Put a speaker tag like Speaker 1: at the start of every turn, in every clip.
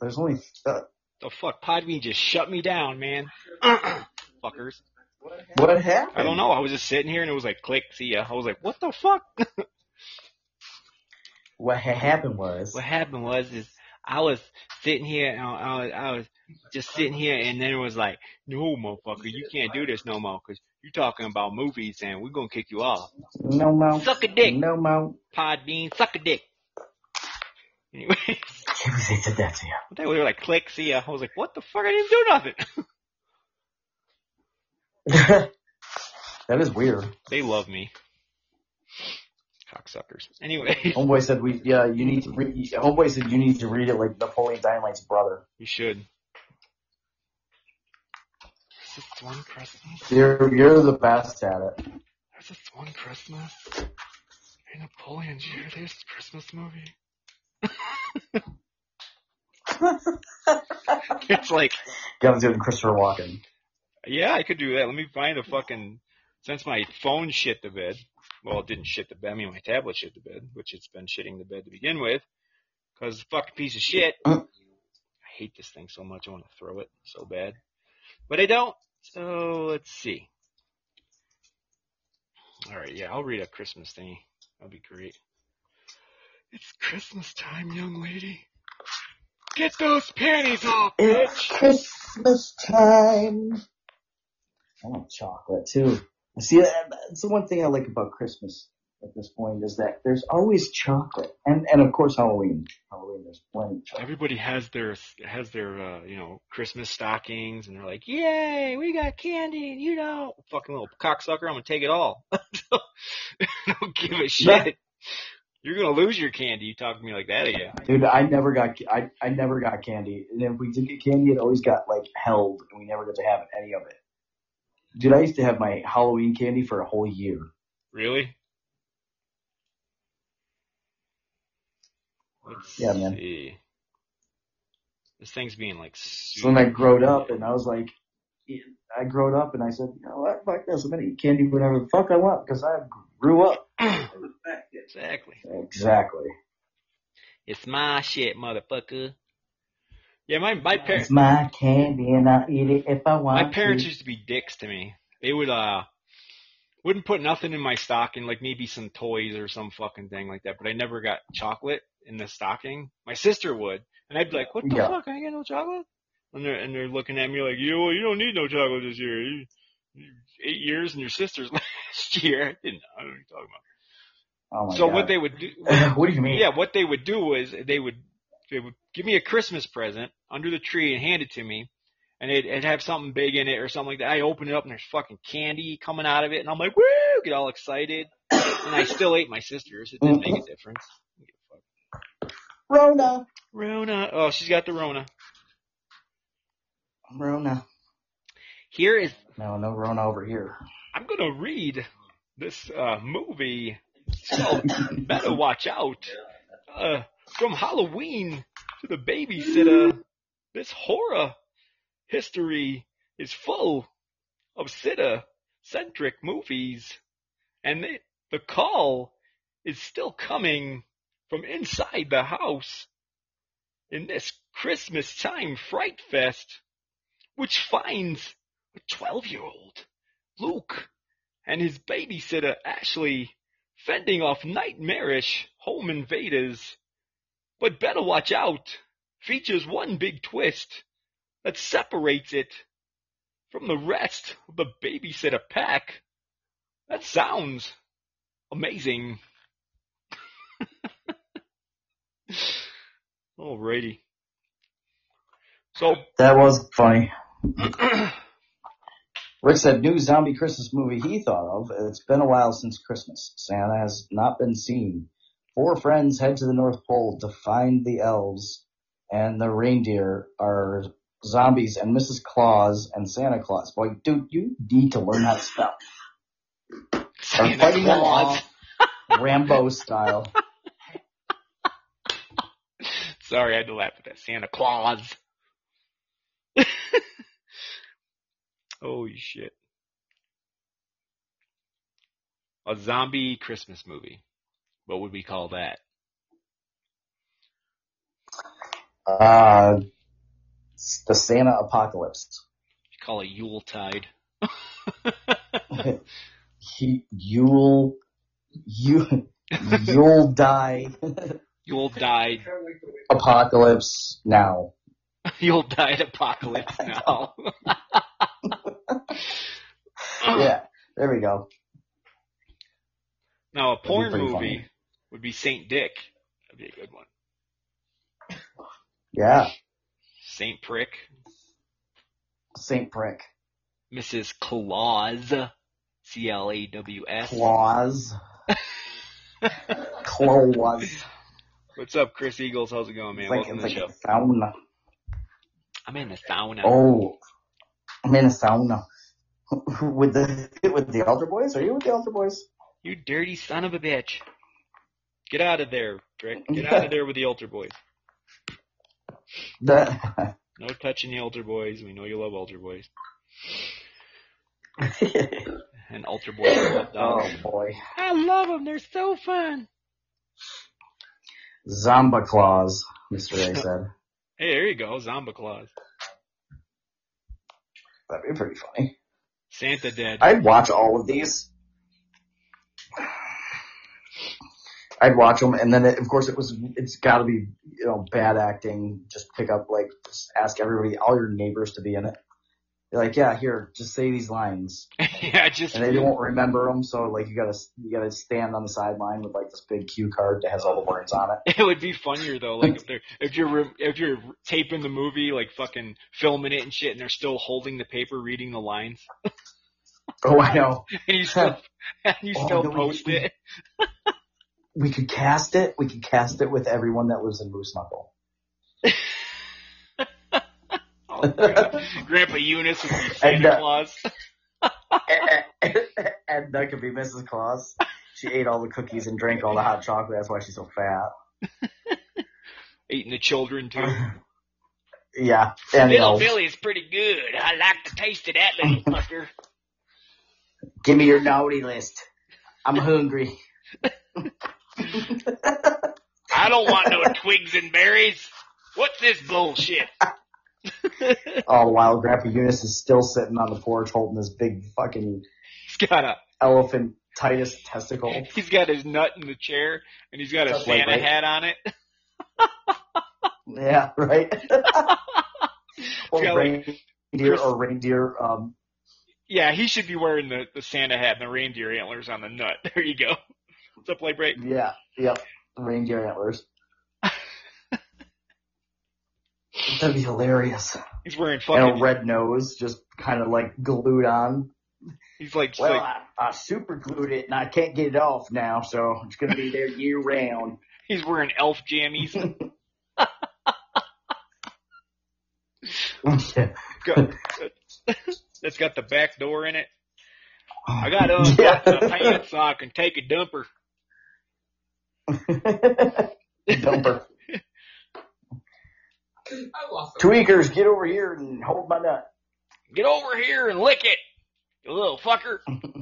Speaker 1: There's only uh,
Speaker 2: The fuck, Podbean just shut me down, man. Fuckers.
Speaker 1: what happened?
Speaker 2: I don't know. I was just sitting here and it was like, click, see ya. I was like, what the fuck?
Speaker 1: What ha- happened was
Speaker 2: what happened was is I was sitting here and I, I was I was just sitting here and then it was like, no motherfucker, you can't do this no more because you're talking about movies and we're gonna kick you off.
Speaker 1: no more.
Speaker 2: Suck a dick,
Speaker 1: no mo.
Speaker 2: Podbean, suck a dick. Anyway,
Speaker 1: Can't believe they did that to you.
Speaker 2: they were like, click, see ya. I was like, what the fuck? I didn't do nothing.
Speaker 1: that is weird.
Speaker 2: they love me. Cocksuckers. Anyway,
Speaker 1: Homeboy said we yeah you need to read. Homeboy said you need to read it like Napoleon Dynamite's brother.
Speaker 2: you should. Is this one Christmas?
Speaker 1: You're you're the best at it.
Speaker 2: There's this one Christmas. Hey Napoleon, did you hear this Christmas movie? it's like,
Speaker 1: Got to do it in Christopher Walken.
Speaker 2: yeah, I could do that. Let me find a fucking, since my phone shit the bed, well, it didn't shit the bed, I mean my tablet shit the bed, which it's been shitting the bed to begin with, cause it's a fucking piece of shit. Uh. I hate this thing so much, I want to throw it so bad. But I don't, so let's see. Alright, yeah, I'll read a Christmas thingy. That'll be great. It's Christmas time, young lady. Get those panties off, bitch. It's!
Speaker 1: Christmas time. I want chocolate too. See, that's the one thing I like about Christmas at this point is that there's always chocolate, and and of course Halloween. Halloween, there's plenty of chocolate.
Speaker 2: Everybody has their has their uh, you know Christmas stockings, and they're like, "Yay, we got candy!" and You know, fucking little cocksucker, I'm gonna take it all. Don't give a shit. You're gonna lose your candy. You talk to me like that again.
Speaker 1: Dude, I never got I I never got candy, and if we did get candy, it always got like held, and we never got to have any of it. Dude, I used to have my Halloween candy for a whole year.
Speaker 2: Really? Let's
Speaker 1: Yeah, man.
Speaker 2: see. This thing's being like
Speaker 1: So then I growed up, and I was like, I growed up, and I said, you know what, fuck this, I'm gonna eat candy whenever the fuck I want because I grew up.
Speaker 2: Exactly.
Speaker 1: Exactly.
Speaker 2: It's my shit, motherfucker. Yeah, my my parents.
Speaker 1: It's my candy, and I'll eat it if I want
Speaker 2: My parents
Speaker 1: to.
Speaker 2: used to be dicks to me. They would uh wouldn't put nothing in my stocking, like maybe some toys or some fucking thing like that. But I never got chocolate in the stocking. My sister would, and I'd be like, "What the
Speaker 1: Yeah.
Speaker 2: fuck? I ain't get no chocolate." And they're and they're looking at me like, "You well, you don't need no chocolate this year. You, you, eight years and your sister's last year." I didn't know. I don't know what you're talking about.
Speaker 1: Oh
Speaker 2: so
Speaker 1: God.
Speaker 2: what they would do,
Speaker 1: what do you mean?
Speaker 2: yeah, what they would do was they would they would give me a Christmas present under the tree and hand it to me, and it'd, it'd have something big in it or something like that. I open it up and there's fucking candy coming out of it, and I'm like, woo, get all excited, and I still ate my sister's. It didn't make a difference. I don't give a fuck.
Speaker 1: Rona.
Speaker 2: Rona, oh, she's got the Rona.
Speaker 1: Rona.
Speaker 2: Here is
Speaker 1: No, no Rona over here.
Speaker 2: I'm gonna read this uh, movie. Called Better Watch Out. Uh, from Halloween to the babysitter, this horror history is full of sitter-centric movies, and the call is still coming from inside the house in this Christmas time fright fest, which finds a 12-year-old Luke and his babysitter Ashley fending off nightmarish home invaders. But better watch out features one big twist that separates it from the rest of the babysitter pack. That sounds amazing. Alrighty. So,
Speaker 1: That was funny. Rick said, new zombie Christmas movie he thought of. It's been a while since Christmas. Santa has not been seen. Four friends head to the North Pole to find the elves, and the reindeer are zombies, and Mrs. Claus and Santa Claus. Boy, dude, you need to learn how to spell. Are
Speaker 2: Santa
Speaker 1: fighting off Rambo style.
Speaker 2: Sorry, I had to laugh at that. Santa Claus. Holy shit. A zombie Christmas movie. What would we call that?
Speaker 1: Uh, the Santa apocalypse.
Speaker 2: You call it Yuletide.
Speaker 1: He, you'll, you, you'll die.
Speaker 2: You'll die.
Speaker 1: Apocalypse now.
Speaker 2: You'll die apocalypse now.
Speaker 1: Yeah, there we go.
Speaker 2: Now a porn movie
Speaker 1: funny.
Speaker 2: would be Saint Dick. That'd be a good one.
Speaker 1: Yeah,
Speaker 2: Saint Prick.
Speaker 1: Saint Prick.
Speaker 2: Mrs. Claus. C L A W S.
Speaker 1: Claus. Claus.
Speaker 2: What's up, Chris Eagles? How's it going, man?
Speaker 1: It's like,
Speaker 2: Welcome
Speaker 1: it's
Speaker 2: to
Speaker 1: like
Speaker 2: the
Speaker 1: a
Speaker 2: show.
Speaker 1: sauna.
Speaker 2: I'm in the sauna.
Speaker 1: Oh, I'm in a sauna. With the, with the Altar Boys? Are you with the Altar Boys?
Speaker 2: You dirty son of a bitch. Get out of there, Trick. Get out of there with the altar boys. No touching the altar boys. We know you love altar boys. And altar boys love
Speaker 1: oh boy.
Speaker 2: I love them. They're so fun.
Speaker 1: Zomba Claus, Mr. A said.
Speaker 2: Hey, there you go. Zomba Claus.
Speaker 1: That'd be pretty funny.
Speaker 2: Santa dead.
Speaker 1: I'd watch all of these. I'd watch them, and then it, of course it was. It's got to be you know bad acting. Just pick up like just ask everybody, all your neighbors to be in it. You're like, yeah, here, just say these lines,
Speaker 2: yeah, just
Speaker 1: and they won't remember them. So like you gotta you gotta stand on the sideline with like this big cue card that has all the words on it.
Speaker 2: It would be funnier though, like if they're if you're if you're taping the movie, like fucking filming it and shit, and they're still holding the paper, reading the lines,
Speaker 1: Oh, I know.
Speaker 2: and you still and you
Speaker 1: Oh,
Speaker 2: still
Speaker 1: no, we-
Speaker 2: post it.
Speaker 1: We could cast it. We could cast it with everyone that lives in Moose Knuckle.
Speaker 2: Grandpa Eunice would be
Speaker 1: And,
Speaker 2: Santa
Speaker 1: uh,
Speaker 2: Claus.
Speaker 1: and that could be Mrs. Claus. She ate all the cookies and drank all the hot chocolate. That's why she's so fat.
Speaker 2: Eating the children too.
Speaker 1: Yeah. And
Speaker 2: Little
Speaker 1: elves.
Speaker 2: Billy's pretty good. I like the taste of that little fucker.
Speaker 1: Give me your naughty list. I'm hungry.
Speaker 2: I don't want no twigs and berries. What's this bullshit?
Speaker 1: All the while, Grandpa Eunice is still sitting on the porch holding this big fucking
Speaker 2: He's got a
Speaker 1: elephant Titus testicle.
Speaker 2: he's got his nut in the chair and he's got a
Speaker 1: Just like
Speaker 2: Santa
Speaker 1: right-
Speaker 2: hat on it.
Speaker 1: Yeah, right. or
Speaker 2: Yeah, like-
Speaker 1: reindeer, or reindeer. Um,
Speaker 2: Yeah, he should be wearing the, the Santa hat and the reindeer antlers on the nut. There you go. What's up, Play Break?
Speaker 1: yeah, yep. Reindeer antlers. That'd be hilarious.
Speaker 2: He's wearing
Speaker 1: And
Speaker 2: fucking.
Speaker 1: a red nose, just kind of like glued on.
Speaker 2: He's like,
Speaker 1: Well,
Speaker 2: like
Speaker 1: I, I super glued it and I can't get it off now, so it's gonna be there year round.
Speaker 2: he's wearing elf jammies. Got- That's got the back door in it. I got to unbutton my pants so I can take a dumper.
Speaker 1: Dumper. Tweakers, get over here and hold my nut.
Speaker 2: Get over here and lick it, you little fucker.
Speaker 3: Tweakers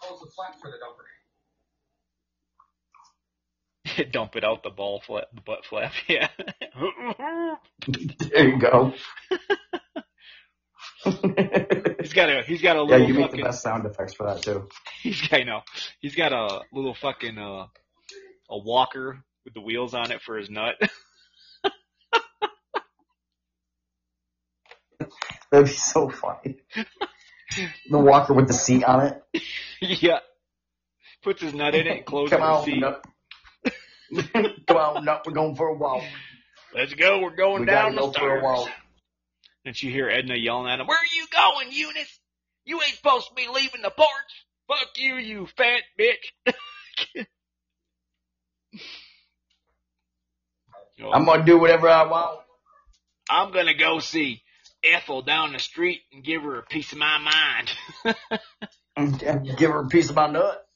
Speaker 3: holds the flap for the dumper.
Speaker 2: Dump it out the ball flap, the butt flap. Yeah.
Speaker 1: There you go.
Speaker 2: he's got a he's got a little.
Speaker 1: yeah,
Speaker 2: little
Speaker 1: you make the best sound effects for that too.
Speaker 2: he's got I know he's got a little fucking uh a walker with the wheels on it for his nut.
Speaker 1: That'd be so funny. The walker with the seat on it.
Speaker 2: yeah. Puts his nut in it and closes
Speaker 1: Come
Speaker 2: the seat.
Speaker 1: Come on, nut. We're going for a walk.
Speaker 2: Let's go. We're going
Speaker 1: We
Speaker 2: down the
Speaker 1: go for a
Speaker 2: stairs.
Speaker 1: walk.
Speaker 2: And you hear Edna yelling at him, Where are you going, Eunice? You ain't supposed to be leaving the porch. Fuck you, you fat bitch.
Speaker 1: I'm gonna do whatever I want.
Speaker 2: I'm gonna go see Ethel down the street and give her a piece of my mind.
Speaker 1: Give her a piece of my nut.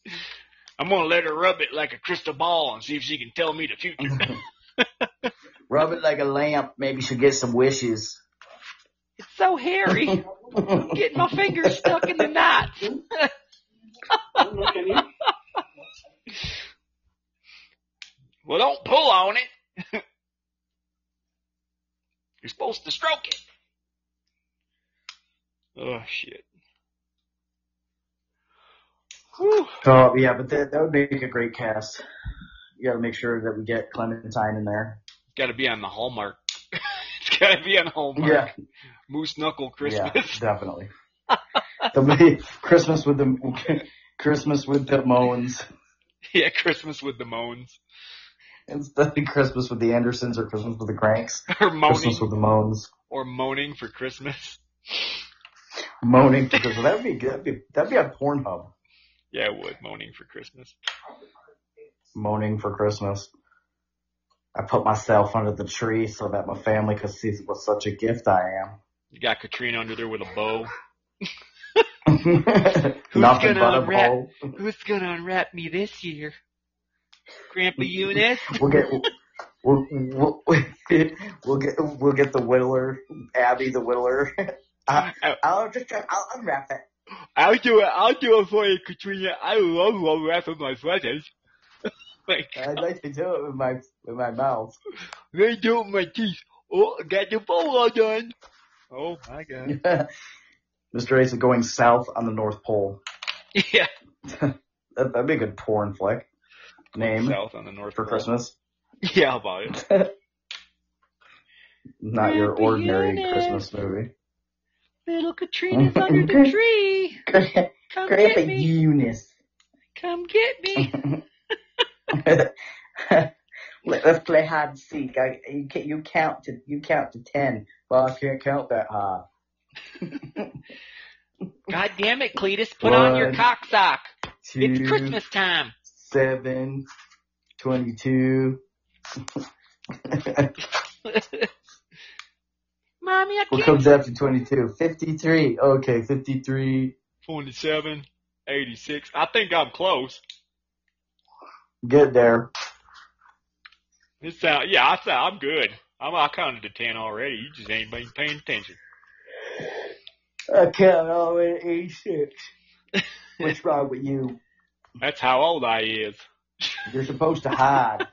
Speaker 2: I'm gonna let her rub it like a crystal ball and see if she can tell me the future.
Speaker 1: Rub it like a lamp. Maybe she'll get some wishes.
Speaker 2: it's so hairy. Getting my fingers stuck in the knots. well, don't pull on it. You're supposed to stroke it. Oh shit. Whew.
Speaker 1: Oh yeah, but that that would make a great cast. You got to make sure that we get Clementine in there.
Speaker 2: Got to be on the Hallmark. it's got to be on Hallmark.
Speaker 1: Yeah,
Speaker 2: Moose Knuckle Christmas.
Speaker 1: yeah, definitely. the Christmas with the Christmas with the Moans
Speaker 2: Yeah, Christmas with the moans
Speaker 1: instead of Christmas with the Andersons or Christmas with the Cranks.
Speaker 2: or moaning
Speaker 1: Christmas with the Moans.
Speaker 2: or moaning for Christmas.
Speaker 1: Moaning for Christmas. That'd be good. That'd be, that'd be on Pornhub.
Speaker 2: Yeah, it would moaning for Christmas.
Speaker 1: Moaning for Christmas. I put myself under the tree so that my family could see what such a gift I am.
Speaker 2: You got Katrina under there with a bow.
Speaker 1: am. Nothing
Speaker 2: gonna
Speaker 1: but a
Speaker 2: unwrap- Who's gonna unwrap me this year? Grandpa Eunice?
Speaker 1: We'll get we'll, we'll, we'll get we'll get the whittler, Abby the whittler. I, I'll just I'll unwrap it.
Speaker 2: I'll do it. I'll do it for you, Katrina. I love unwrapping my presents. like,
Speaker 1: I'd like to do it with my with my mouth.
Speaker 2: they do it with my teeth. Oh, I got the bowl all done. Oh my god.
Speaker 1: Mr. Ace is going south on the North Pole.
Speaker 2: Yeah.
Speaker 1: That, that'd be a good porn flick name
Speaker 2: South on the North
Speaker 1: for
Speaker 2: Pole.
Speaker 1: Christmas.
Speaker 2: Yeah, how about it?
Speaker 1: Not your ordinary
Speaker 2: Eunice.
Speaker 1: Christmas movie.
Speaker 2: Little Katrina's mm-hmm. under the tree. Come
Speaker 1: Grandpa
Speaker 2: get me.
Speaker 1: Eunice.
Speaker 2: Come get me.
Speaker 1: Let- Let's play hide and seek. I, you, you count to you count to ten. Well, I can't count that uh. high.
Speaker 2: God damn it, Cletus. Put on your cock sock.
Speaker 1: Two,
Speaker 2: It's Christmas time.
Speaker 1: seven, twenty-two.
Speaker 2: Mommy, I
Speaker 1: what
Speaker 2: can't.
Speaker 1: comes after twenty-two? Fifty-three. Okay, fifty-three.
Speaker 2: 27, 86. I think I'm close.
Speaker 1: Get there.
Speaker 2: It sound, yeah, I sound, I'm good. I'm, I counted to 10 already. You just ain't been paying attention.
Speaker 1: I count all the way to eighty-six. What's wrong with you?
Speaker 2: That's how old I is.
Speaker 1: You're supposed to hide.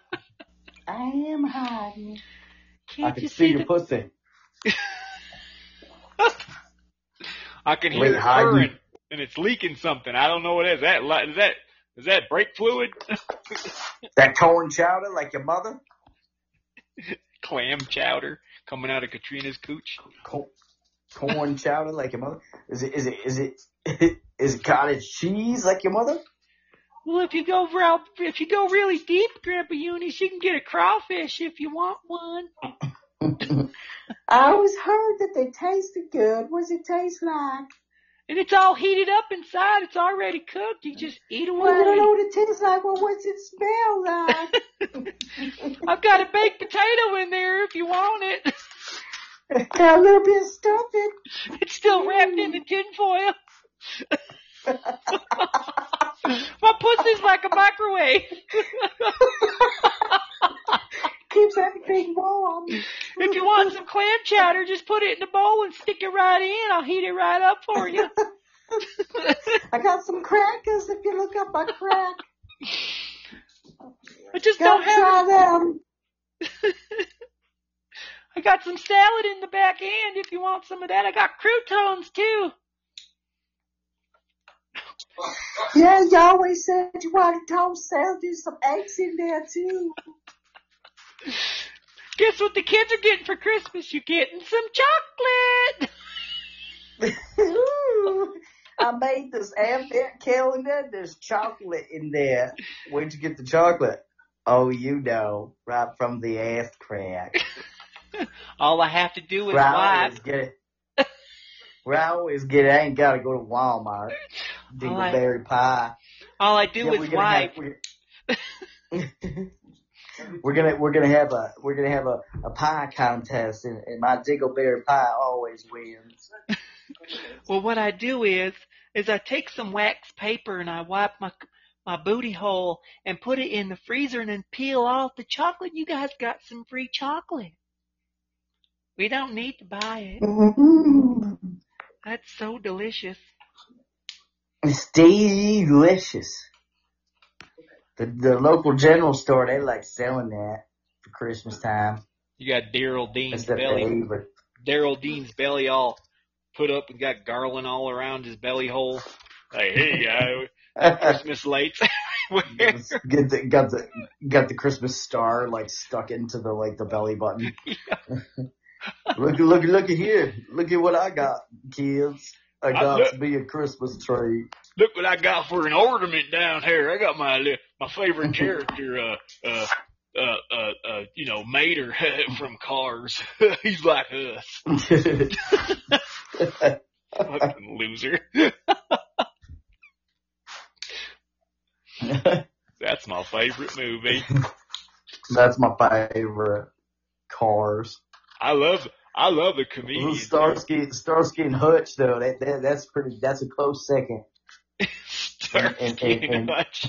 Speaker 1: I am hiding. I
Speaker 2: Can't
Speaker 1: can
Speaker 2: you
Speaker 1: see
Speaker 2: see
Speaker 1: your
Speaker 2: the,
Speaker 1: pussy.
Speaker 2: I can hear
Speaker 1: Wait,
Speaker 2: it
Speaker 1: hiding.
Speaker 2: purring and it's leaking something. I don't know what it is. That, li- is that, is that brake fluid?
Speaker 1: That corn chowder like your mother?
Speaker 2: Clam chowder coming out of Katrina's cooch?
Speaker 1: Co- corn chowder like your mother? Is it, is it, is it, is it cottage cheese like your mother?
Speaker 2: Well, if you go real, if you go really deep, Grandpa Eunice, you can get a crawfish if you want one.
Speaker 1: I always heard that they tasted good. What does it taste like?
Speaker 2: And it's all heated up inside. It's already cooked. You just eat away.
Speaker 1: Well, I don't know what it tastes like. Well, what's it smell like?
Speaker 2: I've got a baked potato in there if you want it.
Speaker 1: a little bit of stuffing.
Speaker 2: It's still wrapped in the mm. tin foil. My pussy's like a microwave.
Speaker 1: Keeps everything warm.
Speaker 2: If you want some clam chowder, just put it in a bowl and stick it right in. I'll heat it right up for you.
Speaker 1: I got some crackers if you look up my crack.
Speaker 2: I just don't have.
Speaker 1: try them.
Speaker 2: I got some salad in the back end if you want some of that. I got croutons too.
Speaker 1: Yeah, you always said you wanted toast salad. There's some eggs in there too.
Speaker 2: Guess what the kids are getting for Christmas? You're getting some chocolate.
Speaker 1: Ooh, I made this advent calendar. There's chocolate in there. Where'd you get the chocolate? Oh, you know, right from the ass crack.
Speaker 2: All I have to do is
Speaker 1: I
Speaker 2: wipe.
Speaker 1: get it. Where I always get it, I ain't gotta go to Walmart. Dingleberry pie.
Speaker 2: All I do
Speaker 1: Yeah,
Speaker 2: is wipe.
Speaker 1: have- we're- gonna we're gonna have a we're gonna have a, a pie contest and, and my dingleberry pie always wins.
Speaker 2: Well, what I do is, is I take some wax paper and I wipe my my booty hole and put it in the freezer and then peel off the chocolate. You guys got some free chocolate. We don't need to buy it. Mm-hmm. That's so delicious.
Speaker 1: It's delicious. The the local general store they like selling that for Christmas time.
Speaker 2: You got Daryl Dean's belly. Daryl Dean's belly all put up and got garland all around his belly hole. Like, hey, guy, Christmas lights.
Speaker 1: Get the, got the got the Christmas star like stuck into the like the belly button. look look look at here. Look at what I got, kids. I
Speaker 2: I
Speaker 1: got
Speaker 2: look-
Speaker 1: to be a Christmas tree.
Speaker 2: Look what I got for an ornament down here. I got my li- my favorite character, uh, uh, uh, uh, uh, you know, Mater from Cars. He's like us. Fucking loser. That's my favorite movie.
Speaker 1: That's my favorite. Cars.
Speaker 2: I love, I love the comedian.
Speaker 1: Starsky, Starsky and Hutch though. That, that that's pretty. That's a close second.
Speaker 2: Starsky
Speaker 1: and- and-
Speaker 2: and
Speaker 1: and-
Speaker 2: Hutch.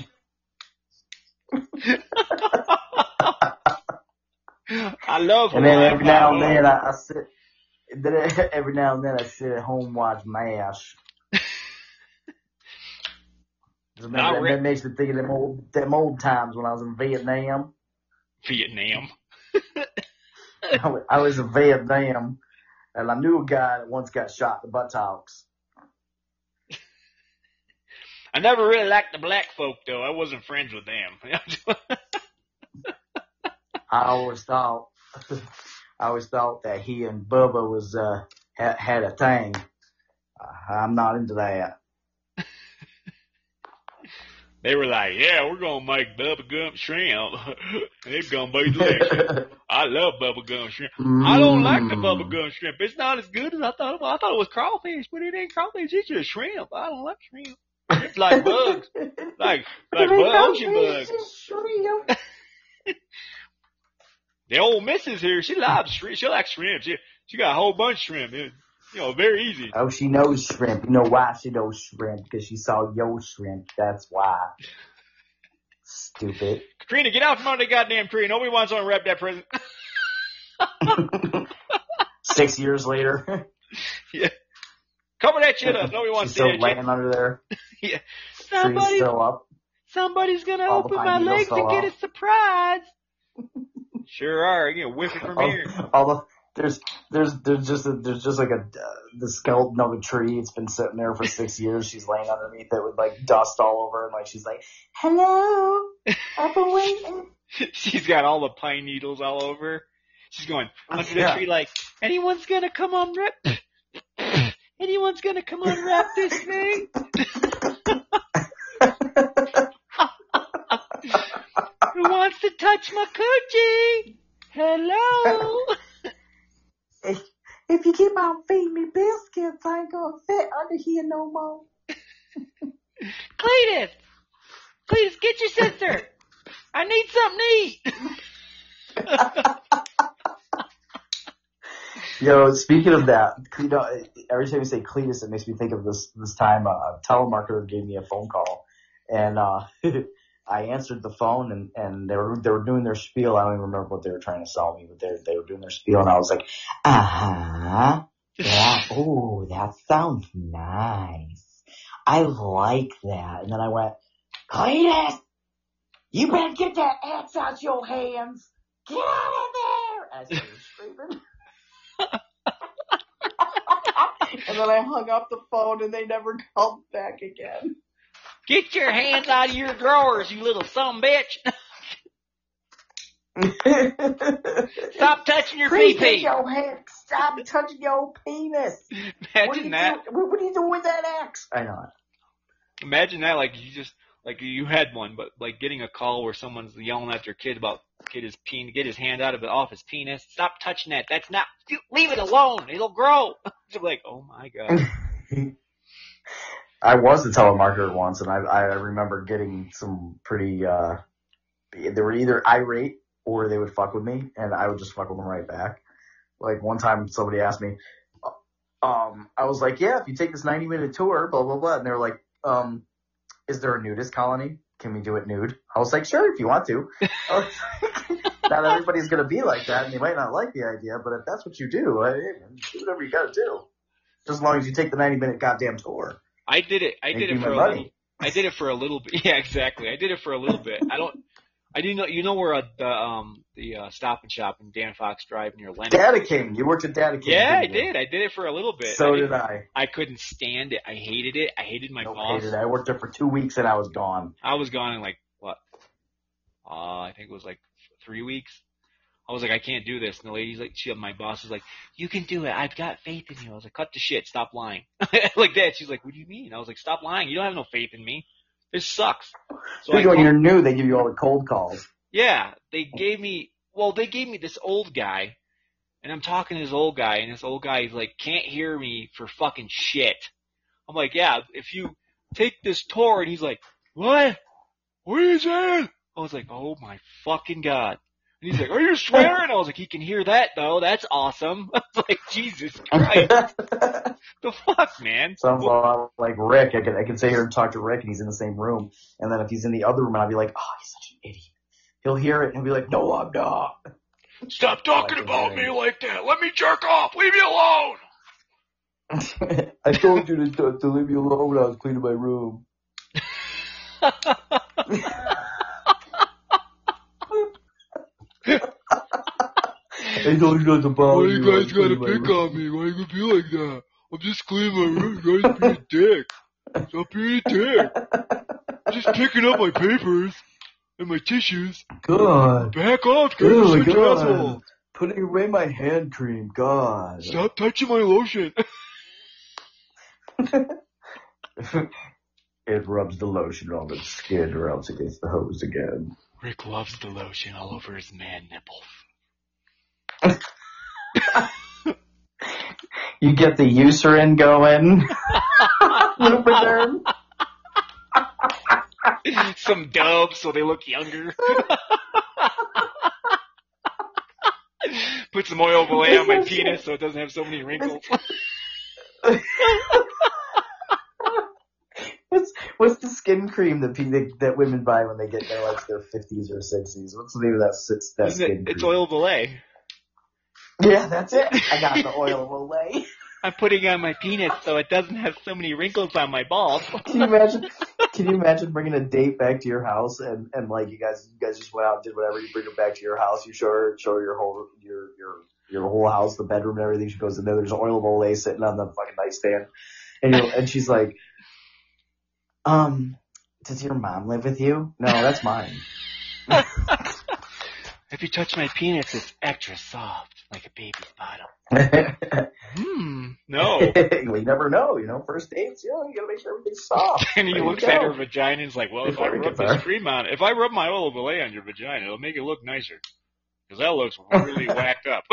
Speaker 2: I love
Speaker 1: And then every now and then I, I sit. Then every now and then I sit at home watch MASH. That,
Speaker 2: Rick-
Speaker 1: that makes me think of them old, them old times when I was in Vietnam.
Speaker 2: Vietnam.
Speaker 1: I I was in Vietnam, and I knew a guy that once got shot in the buttocks.
Speaker 2: I never really liked the black folk though. I wasn't friends with them.
Speaker 1: I always thought, I always thought that he and Bubba was uh had, had a thing. Uh, I'm not into that.
Speaker 2: they were like, "Yeah, we're gonna make bubble gum shrimp. it's gonna be delicious." I love bubble gum shrimp. I don't like the
Speaker 1: Mm.
Speaker 2: bubble gum shrimp. It's not as good as I thought. It was. I thought it was crawfish, but it ain't crawfish. It's just shrimp. I don't like shrimp. It's like bugs, like like bug, ocean bugs. The old missus here, she loves shrimp. She likes shrimp. She she got a whole bunch of shrimp. It, you know, very easy.
Speaker 1: Oh, she knows shrimp. You know why she knows shrimp? Because she saw yo shrimp. That's why. Stupid.
Speaker 2: Katrina, get out from under the goddamn tree. Nobody wants to unwrap that present.
Speaker 1: Six years later,
Speaker 2: Cover that shit up. Nobody wants
Speaker 1: she's
Speaker 2: to see
Speaker 1: still
Speaker 2: that shit.
Speaker 1: laying under there. yeah.
Speaker 2: Somebody,
Speaker 1: still up.
Speaker 2: somebody's gonna
Speaker 1: All
Speaker 2: open my legs
Speaker 1: fell
Speaker 2: and get
Speaker 1: off.
Speaker 2: a surprise. sure are. You know, whip it from
Speaker 1: All,
Speaker 2: here.
Speaker 1: all the there's there's there's just a, there's just like a uh, the skeleton of a tree. It's been sitting there for six years. She's laying underneath it with like dust all over, and like she's like, "Hello, I've been waiting."
Speaker 2: She's got all the pine needles all over. She's going under the tree like, anyone's gonna come unwrap? Anyone's gonna come unwrap this thing? Who wants to touch my coochie? Hello?
Speaker 1: if, if you keep on feeding me biscuits, I ain't gonna fit under here no more.
Speaker 2: Cletus! Cletus, get your sister! I need something to eat!
Speaker 1: Yo, speaking of that, you know, every time you say Cletus, it makes me think of this this time uh, a telemarketer gave me a phone call, and uh, I answered the phone, and and they were they were doing their spiel. I don't even remember what they were trying to sell me, but they they were doing their spiel, and I was like, uh huh, yeah, oh, that sounds nice. I like that. And then I went, Cletus, you better get that axe out your hands. Get out of there! I started screaming. And then I hung up the phone and they never called back again.
Speaker 2: Get your hands out of your drawers, you little some bitch! Stop touching your
Speaker 1: Please
Speaker 2: pee
Speaker 1: get your hand. Stop touching your penis. What are, you
Speaker 2: Imagine that.
Speaker 1: do, what, what are you doing with that axe? I know it.
Speaker 2: Imagine that, like you just, like you had one, but like getting a call where someone's yelling at your kid about kid is pen, get his hand out of it off his penis. Stop touching that. That's not. Leave it alone. It'll grow. You're like, oh my god.
Speaker 1: I was a telemarketer once, and I I remember getting some pretty. uh They were either irate or they would fuck with me, and I would just fuck with them right back. Like one time, somebody asked me, um, I was like, "Yeah, if you take this ninety minute tour, blah blah blah," and they were like, um, "Is there a nudist colony? Can we do it nude?" I was like, "Sure, if you want to." I was like, not everybody's gonna be like that, and they might not like the idea, but if that's what you do, I, do whatever you gotta do. Just as long as you take the ninety minute goddamn tour.
Speaker 2: I did it. I did it for a
Speaker 1: money.
Speaker 2: little. I did it for a little bit. Yeah, exactly. I did it for a little bit. I don't. I didn't know. You know where uh, the um the uh, Stop and Shop in Dan Fox Drive near Lennon.
Speaker 1: Data King. You worked at Data King.
Speaker 2: yeah, I did. I did it for a little bit.
Speaker 1: So
Speaker 2: I
Speaker 1: did I.
Speaker 2: I couldn't stand it. I hated it. I hated my
Speaker 1: Nope,
Speaker 2: boss.
Speaker 1: hated it. I worked there for two weeks and I was gone.
Speaker 2: I was gone in like what? Uh, I think it was like three weeks. I was like, I can't do this. And the lady's like, she, my boss is like, you can do it. I've got faith in you. I was like, cut the shit. Stop lying. like that. She's like, what do you mean? I was like, stop lying. You don't have no faith in me. This sucks. So
Speaker 1: Usually when you're new, they give you all the cold calls.
Speaker 2: yeah, they gave me, well, they gave me this old guy, and I'm talking to this old guy, and this old guy is like, can't hear me for fucking shit. I'm like, yeah, if you take this tour, and he's like, what? What is that? I was like, oh my fucking god. And he's like, are you swearing? I was like, he can hear that though, that's awesome. I was like, Jesus Christ, the fuck, man?
Speaker 1: Sounds a lot like Rick. I could I could sit here and talk to Rick, and he's in the same room. And then if he's in the other room, I'd be like, "Oh, he's such an idiot." He'll hear it and be like, "No, I'm not."
Speaker 2: Stop
Speaker 1: talking about me
Speaker 2: like that. Let me jerk off. Leave me alone.
Speaker 1: I told you to, to leave me alone when I was cleaning my room. I you not to bother
Speaker 4: Why you guys gotta pick on me? Why you gonna be like that? I'm just cleaning my room. You guys being a dick. Stop being a dick. I'm just picking up my papers and my tissues.
Speaker 1: God.
Speaker 4: Back off, guys.
Speaker 1: Oh
Speaker 4: You're such
Speaker 1: God. Putting away my hand cream. God.
Speaker 4: Stop touching my lotion.
Speaker 1: it rubs the lotion on its skin or else it gets the hose again.
Speaker 2: Rick loves the lotion all over his man nipples.
Speaker 1: You get the Eucerin going. Lubriderm.
Speaker 2: Some Dove so they look younger. Put some oil belay on my penis so it doesn't have so many wrinkles.
Speaker 1: What's what's the skin cream that pe- that women buy when they get their like their fifties or sixties? What's the name of that sits that
Speaker 2: Isn't
Speaker 1: skin
Speaker 2: it, it's
Speaker 1: cream?
Speaker 2: oil belay.
Speaker 1: Yeah, that's it. I got the oil of Olay.
Speaker 2: I'm putting on my penis so it doesn't have so many wrinkles on my balls.
Speaker 1: Can you imagine? Can you imagine bringing a date back to your house and and like you guys you guys just went out and did whatever. You bring her back to your house. You show her show her your whole your your your whole house, the bedroom and everything. She goes in there. There's oil of Olay sitting on the fucking nightstand, and you and she's like, um, does your mom live with you? No, that's mine.
Speaker 2: If you touch my penis, it's extra soft, like a baby's bottom. Hmm. No.
Speaker 1: we never know, you know. First dates, you know, you gotta make sure everything's soft.
Speaker 2: And he
Speaker 1: There you
Speaker 2: looks at her vagina and is like, well, if I
Speaker 1: Before
Speaker 2: rub
Speaker 1: get
Speaker 2: this
Speaker 1: there.
Speaker 2: cream on, if I rub my oil belay on your vagina, it'll make it look nicer. Because that looks really whacked up.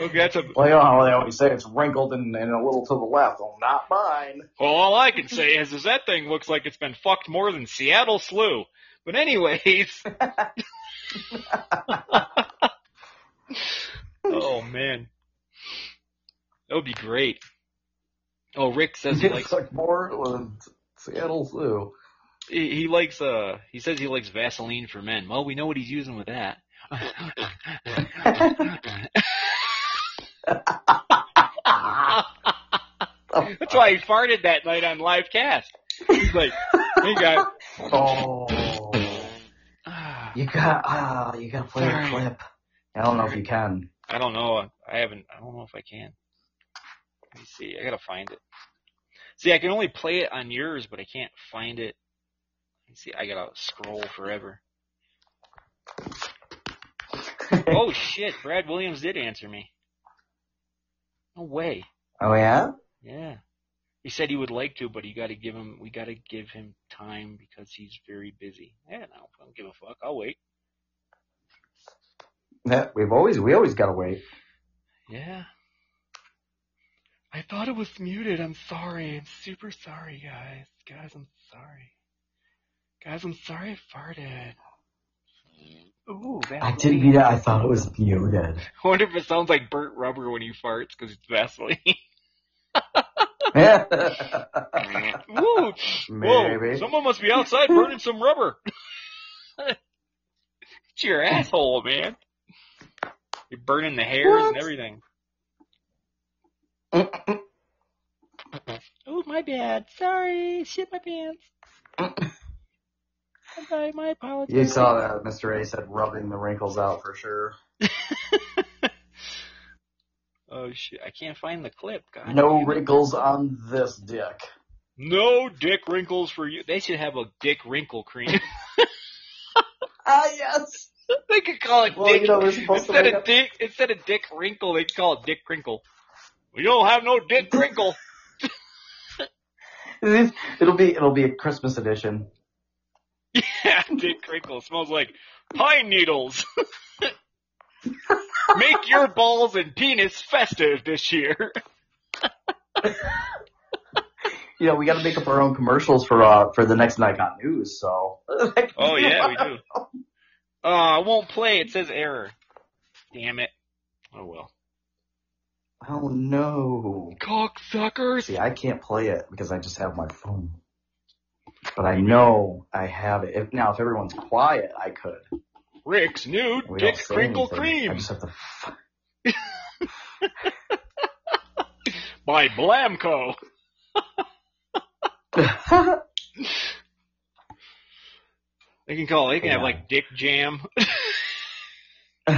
Speaker 2: Okay, that's a,
Speaker 1: well, you know how they always say it's wrinkled and, and a little to the left. Well, not mine.
Speaker 2: well, all I can say is, is that thing looks like it's been fucked more than Seattle Slew. But anyways. oh man. That would be great. Oh, Rick says he
Speaker 1: It's
Speaker 2: likes
Speaker 1: like more than Seattle Zoo.
Speaker 2: he, he likes uh he says he likes Vaseline for men. Well, we know what he's using with that. That's why he farted that night on live cast. He's like, "Hey guys,
Speaker 1: Oh, you got ah, you gotta play
Speaker 2: Sorry.
Speaker 1: a clip. I don't know if you can.
Speaker 2: I don't know. I haven't. I don't know if I can. Let me see. I gotta find it. See, I can only play it on yours, but I can't find it. Let me see. I gotta scroll forever. Oh shit! Brad Williams did answer me. No way.
Speaker 1: oh yeah.
Speaker 2: Yeah. He said he would like to, but you gotta give him, we gotta give him time because he's very busy. Yeah, no, I don't give a fuck. I'll wait.
Speaker 1: Yeah, we've always we always gotta wait.
Speaker 2: Yeah. I thought it was muted. I'm sorry. I'm super sorry, guys. Guys, I'm sorry. Guys, I'm sorry I farted. Mm. Ooh,
Speaker 1: I didn't mean it. I thought it was muted.
Speaker 2: I wonder if it sounds like burnt rubber when he farts because it's Vaseline.
Speaker 1: Yeah.
Speaker 2: Woo! Whoa! Someone must be outside burning some rubber. it's your asshole, man. You're burning the hairs and everything. Oh, my bad. Sorry. Shit my pants. My, my apologies.
Speaker 1: You saw that, Mr. A said rubbing the wrinkles out for sure.
Speaker 2: Oh shit! I can't find the clip. God
Speaker 1: No
Speaker 2: damn it.
Speaker 1: wrinkles on this dick.
Speaker 2: No dick wrinkles for you. They should have a dick wrinkle cream.
Speaker 1: Ah, yes!
Speaker 2: they could call it
Speaker 1: Well,
Speaker 2: dick
Speaker 1: you know, we're supposed to
Speaker 2: instead of
Speaker 1: up-
Speaker 2: dick instead of dick wrinkle. They call it dick crinkle. We don't have no dick crinkle.
Speaker 1: It'll be, it'll be a Christmas edition.
Speaker 2: yeah, dick crinkle smells like pine needles. Make your balls and penis festive this year.
Speaker 1: You know, we gotta make up our own commercials for, uh, for the next night got news, so.
Speaker 2: Oh yeah, we do. Uh, I won't play. It says error. Damn it. Oh well.
Speaker 1: Oh no.
Speaker 2: Cocksuckers.
Speaker 1: See, I can't play it because I just have my phone. But I know I have it. If, now, if everyone's quiet, I could.
Speaker 2: Rick's new
Speaker 1: We
Speaker 2: dick crinkle cream
Speaker 1: I just have to.
Speaker 2: by Blamco. They can call. They can have like dick jam.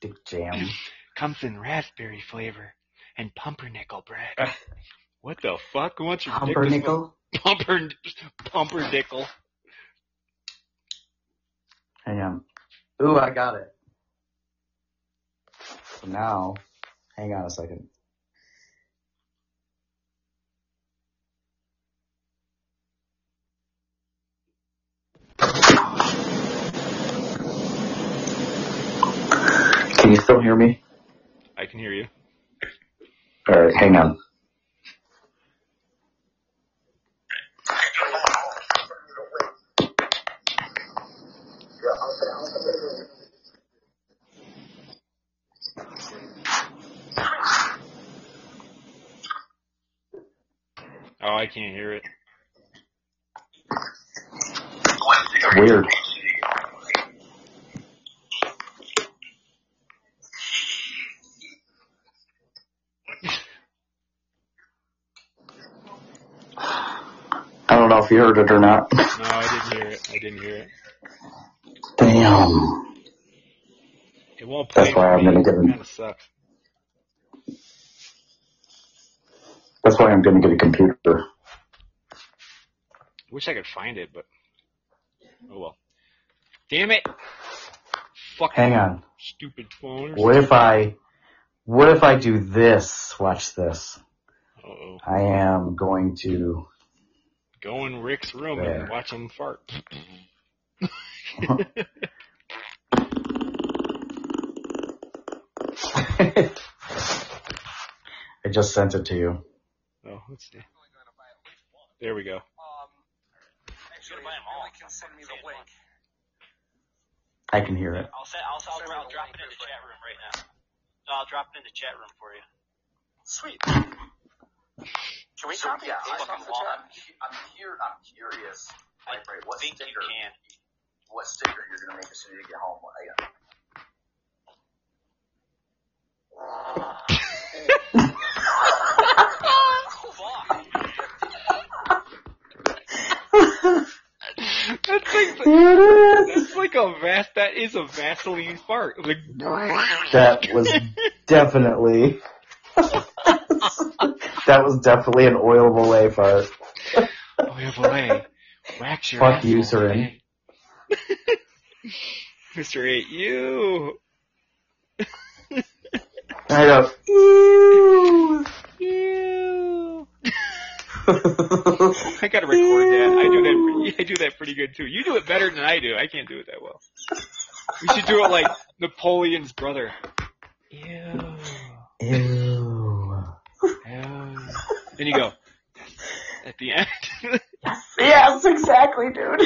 Speaker 1: Dick jam.
Speaker 2: Comes in raspberry flavor and pumpernickel bread. what the fuck? Who wants your
Speaker 1: Pumpernickel.
Speaker 2: Pumper pumpernickel.
Speaker 1: Hang on. Ooh, I got it. So now, hang on a second. Can you still hear me?
Speaker 2: I can hear you.
Speaker 1: Alright, hang on.
Speaker 2: Oh, I can't hear it.
Speaker 1: Weird. I don't know if you heard it or not.
Speaker 2: No, I didn't hear it. I didn't hear it.
Speaker 1: Damn.
Speaker 2: It won't play.
Speaker 1: That's why I'm gonna him-
Speaker 2: Kind of sucks.
Speaker 1: That's why I'm gonna get a computer.
Speaker 2: Wish I could find it, but oh well. Damn it! Fucking
Speaker 1: Hang on.
Speaker 2: stupid phone.
Speaker 1: What if I, what if I do this? Watch this.
Speaker 2: Uh oh.
Speaker 1: I am going to,
Speaker 2: Go in Rick's room and watch him fart.
Speaker 1: I just sent it to you.
Speaker 2: Oh, let's see. There we go.
Speaker 3: Um, can send me the link.
Speaker 1: I can hear it.
Speaker 5: I'll, set, I'll, I'll, I'll, drop it in the chat room right now. No, I'll drop it in the chat room for you.
Speaker 3: Sweet.
Speaker 5: Can we
Speaker 3: So,
Speaker 5: copy
Speaker 3: yeah,
Speaker 5: it?
Speaker 3: I,
Speaker 5: Fucking
Speaker 3: I'm,
Speaker 5: wall?
Speaker 3: I'm, I'm here. I'm curious.
Speaker 5: I
Speaker 3: Like, right, what
Speaker 5: think
Speaker 3: sticker?
Speaker 5: you can.
Speaker 3: What sticker you're gonna make as soon as you get home? I,
Speaker 2: That's like, that's like a vas. That is a Vaseline fart. Like,
Speaker 1: That was definitely, that was definitely an oil valet fart.
Speaker 2: oh yeah, boy, wax your
Speaker 1: Fuck you, Seren.
Speaker 2: Mr. Eight, you.
Speaker 1: I go,
Speaker 2: You. I gotta record that. I do that. Pretty, I do that pretty good too. You do it better than I do. I can't do it that well. We should do it like Napoleon's brother. Ew.
Speaker 1: Ew.
Speaker 2: Ew. Then you go at the end.
Speaker 1: Yes, exactly, dude.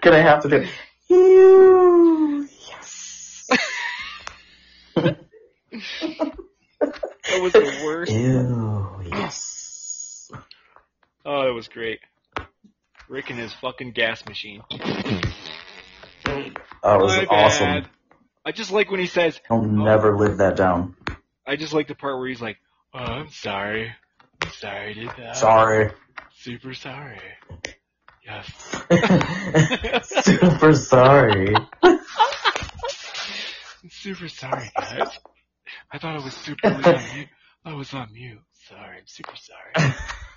Speaker 1: Gonna have to do. Ew. Yes.
Speaker 2: that was the worst.
Speaker 1: Ew.
Speaker 2: That was great. Rick and his fucking gas machine.
Speaker 1: Oh, it was
Speaker 2: My
Speaker 1: awesome.
Speaker 2: bad. I just like when he says,
Speaker 1: I'll never live that down.
Speaker 2: I just like the part where he's like, oh, I'm sorry. I'm sorry I did that.
Speaker 1: Sorry.
Speaker 4: super sorry. Yes.
Speaker 1: Super sorry.
Speaker 4: I'm super sorry, guys. I thought I was super was on mute. I was on mute. Sorry, I'm super sorry.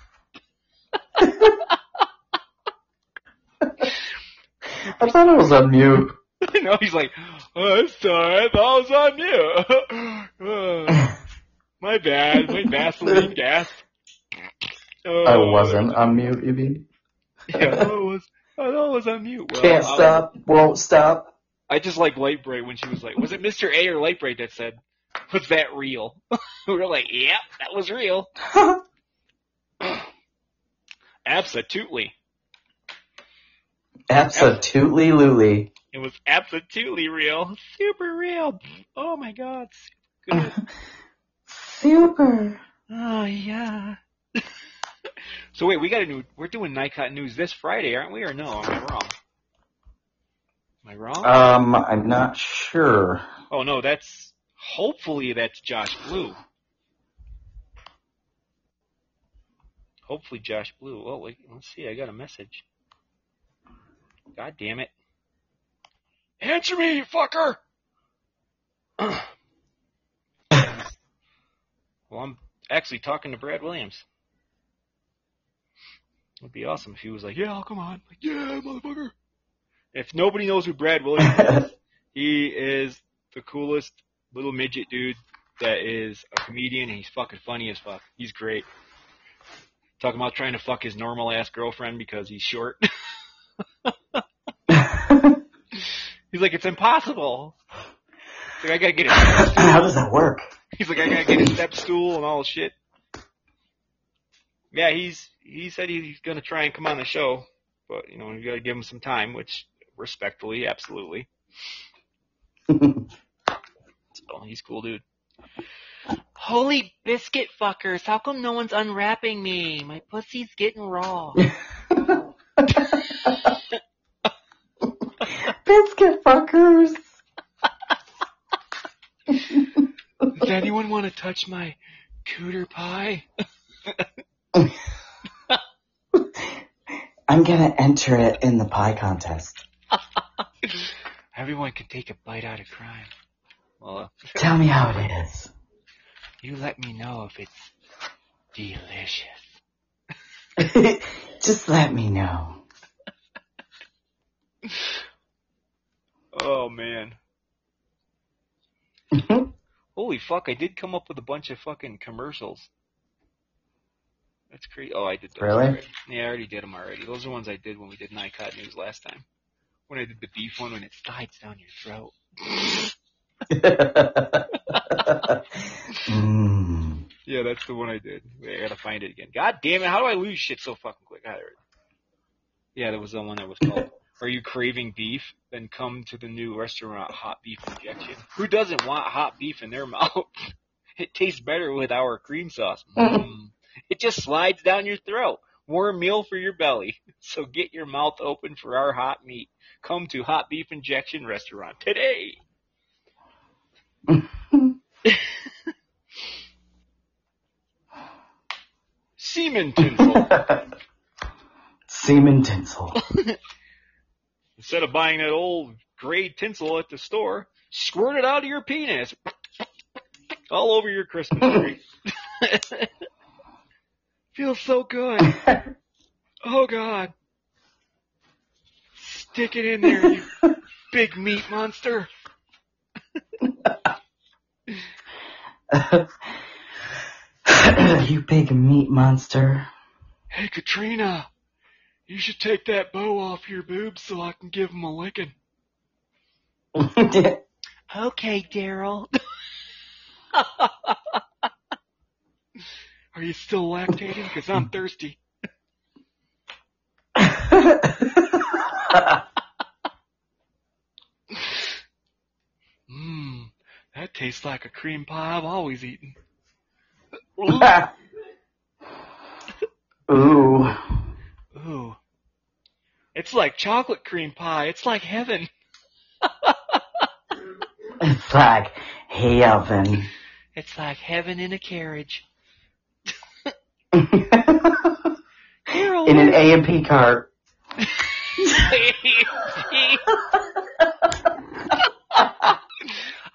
Speaker 1: I thought I was on mute.
Speaker 2: no, he's like, oh, I'm sorry, I thought I was on mute. Uh, my bad, my Vaseline gas. Oh,
Speaker 1: I wasn't on mute, you mean?
Speaker 2: Yeah, I thought I was, I was on mute. Well,
Speaker 1: Can't stop, won't stop.
Speaker 2: I just like Lightbright when she was like, was it Mr. A or Lightbright that said, was that real? we were like, yep, that was real. Absolutely.
Speaker 1: Absolutely Luli.
Speaker 2: It was absolutely real. Super real. Oh my god. Good.
Speaker 1: Super.
Speaker 2: Oh yeah. so wait, we got a new. We're doing Nikon news this Friday, aren't we? Or no? Am I wrong? Am I wrong?
Speaker 1: Um, I'm not sure.
Speaker 2: oh no, that's hopefully that's Josh Blue. Hopefully Josh Blue. Oh wait, let's see. I got a message. God damn it! Answer me, you fucker! well, I'm actually talking to Brad Williams. It'd be awesome if he was like, "Yeah, I'll come on." Like, yeah, motherfucker. If nobody knows who Brad Williams is, he is the coolest little midget dude that is a comedian. And he's fucking funny as fuck. He's great. Talking about trying to fuck his normal ass girlfriend because he's short. he's like, it's impossible. He's like, I gotta get a stool.
Speaker 1: How does that work?
Speaker 2: He's like, I gotta get a step stool and all this shit. Yeah, he's he said he's gonna try and come on the show, but you know you gotta give him some time, which respectfully, absolutely. So he's cool dude. Holy biscuit fuckers! How come no one's unwrapping me? My pussy's getting raw.
Speaker 1: Biscuit fuckers.
Speaker 2: Does anyone want to touch my cooter pie?
Speaker 1: I'm gonna enter it in the pie contest.
Speaker 2: Everyone can take a bite out of crime. Well, uh,
Speaker 1: Tell me how it is.
Speaker 2: You let me know if it's delicious.
Speaker 1: Just let me know.
Speaker 2: Oh man. Holy fuck, I did come up with a bunch of fucking commercials. That's crazy. Oh, I did those
Speaker 1: Really?
Speaker 2: already. Yeah, I already did them already. Those are ones I did when we did NICOT News last time. When I did the beef one when it slides down your throat.
Speaker 1: Mm.
Speaker 2: Yeah, that's the one I did. Wait, I gotta find it again. God damn it, how do I lose shit so fucking quick? I heard. Yeah, that was the one that was called Are You Craving Beef? Then come to the new restaurant Hot Beef Injection. Who doesn't want hot beef in their mouth? It tastes better with our cream sauce. Mm. It just slides down your throat. Warm meal for your belly. So get your mouth open for our hot meat. Come to Hot Beef Injection Restaurant today. Semen tinsel.
Speaker 1: Semen tinsel.
Speaker 2: Instead of buying that old gray tinsel at the store, squirt it out of your penis. All over your Christmas tree. Feels so good. Oh god. Stick it in there, you big meat monster.
Speaker 1: you big meat monster.
Speaker 2: Hey Katrina, you should take that bow off your boobs so I can give give 'em a licking. Okay, Daryl. Are you still lactating? Cause I'm thirsty. Mmm, that tastes like a cream pie I've always eaten.
Speaker 1: Ooh.
Speaker 2: Ooh. It's like chocolate cream pie. It's like heaven.
Speaker 1: It's like heaven.
Speaker 2: It's like heaven in a carriage. Carol,
Speaker 1: in an A and P cart.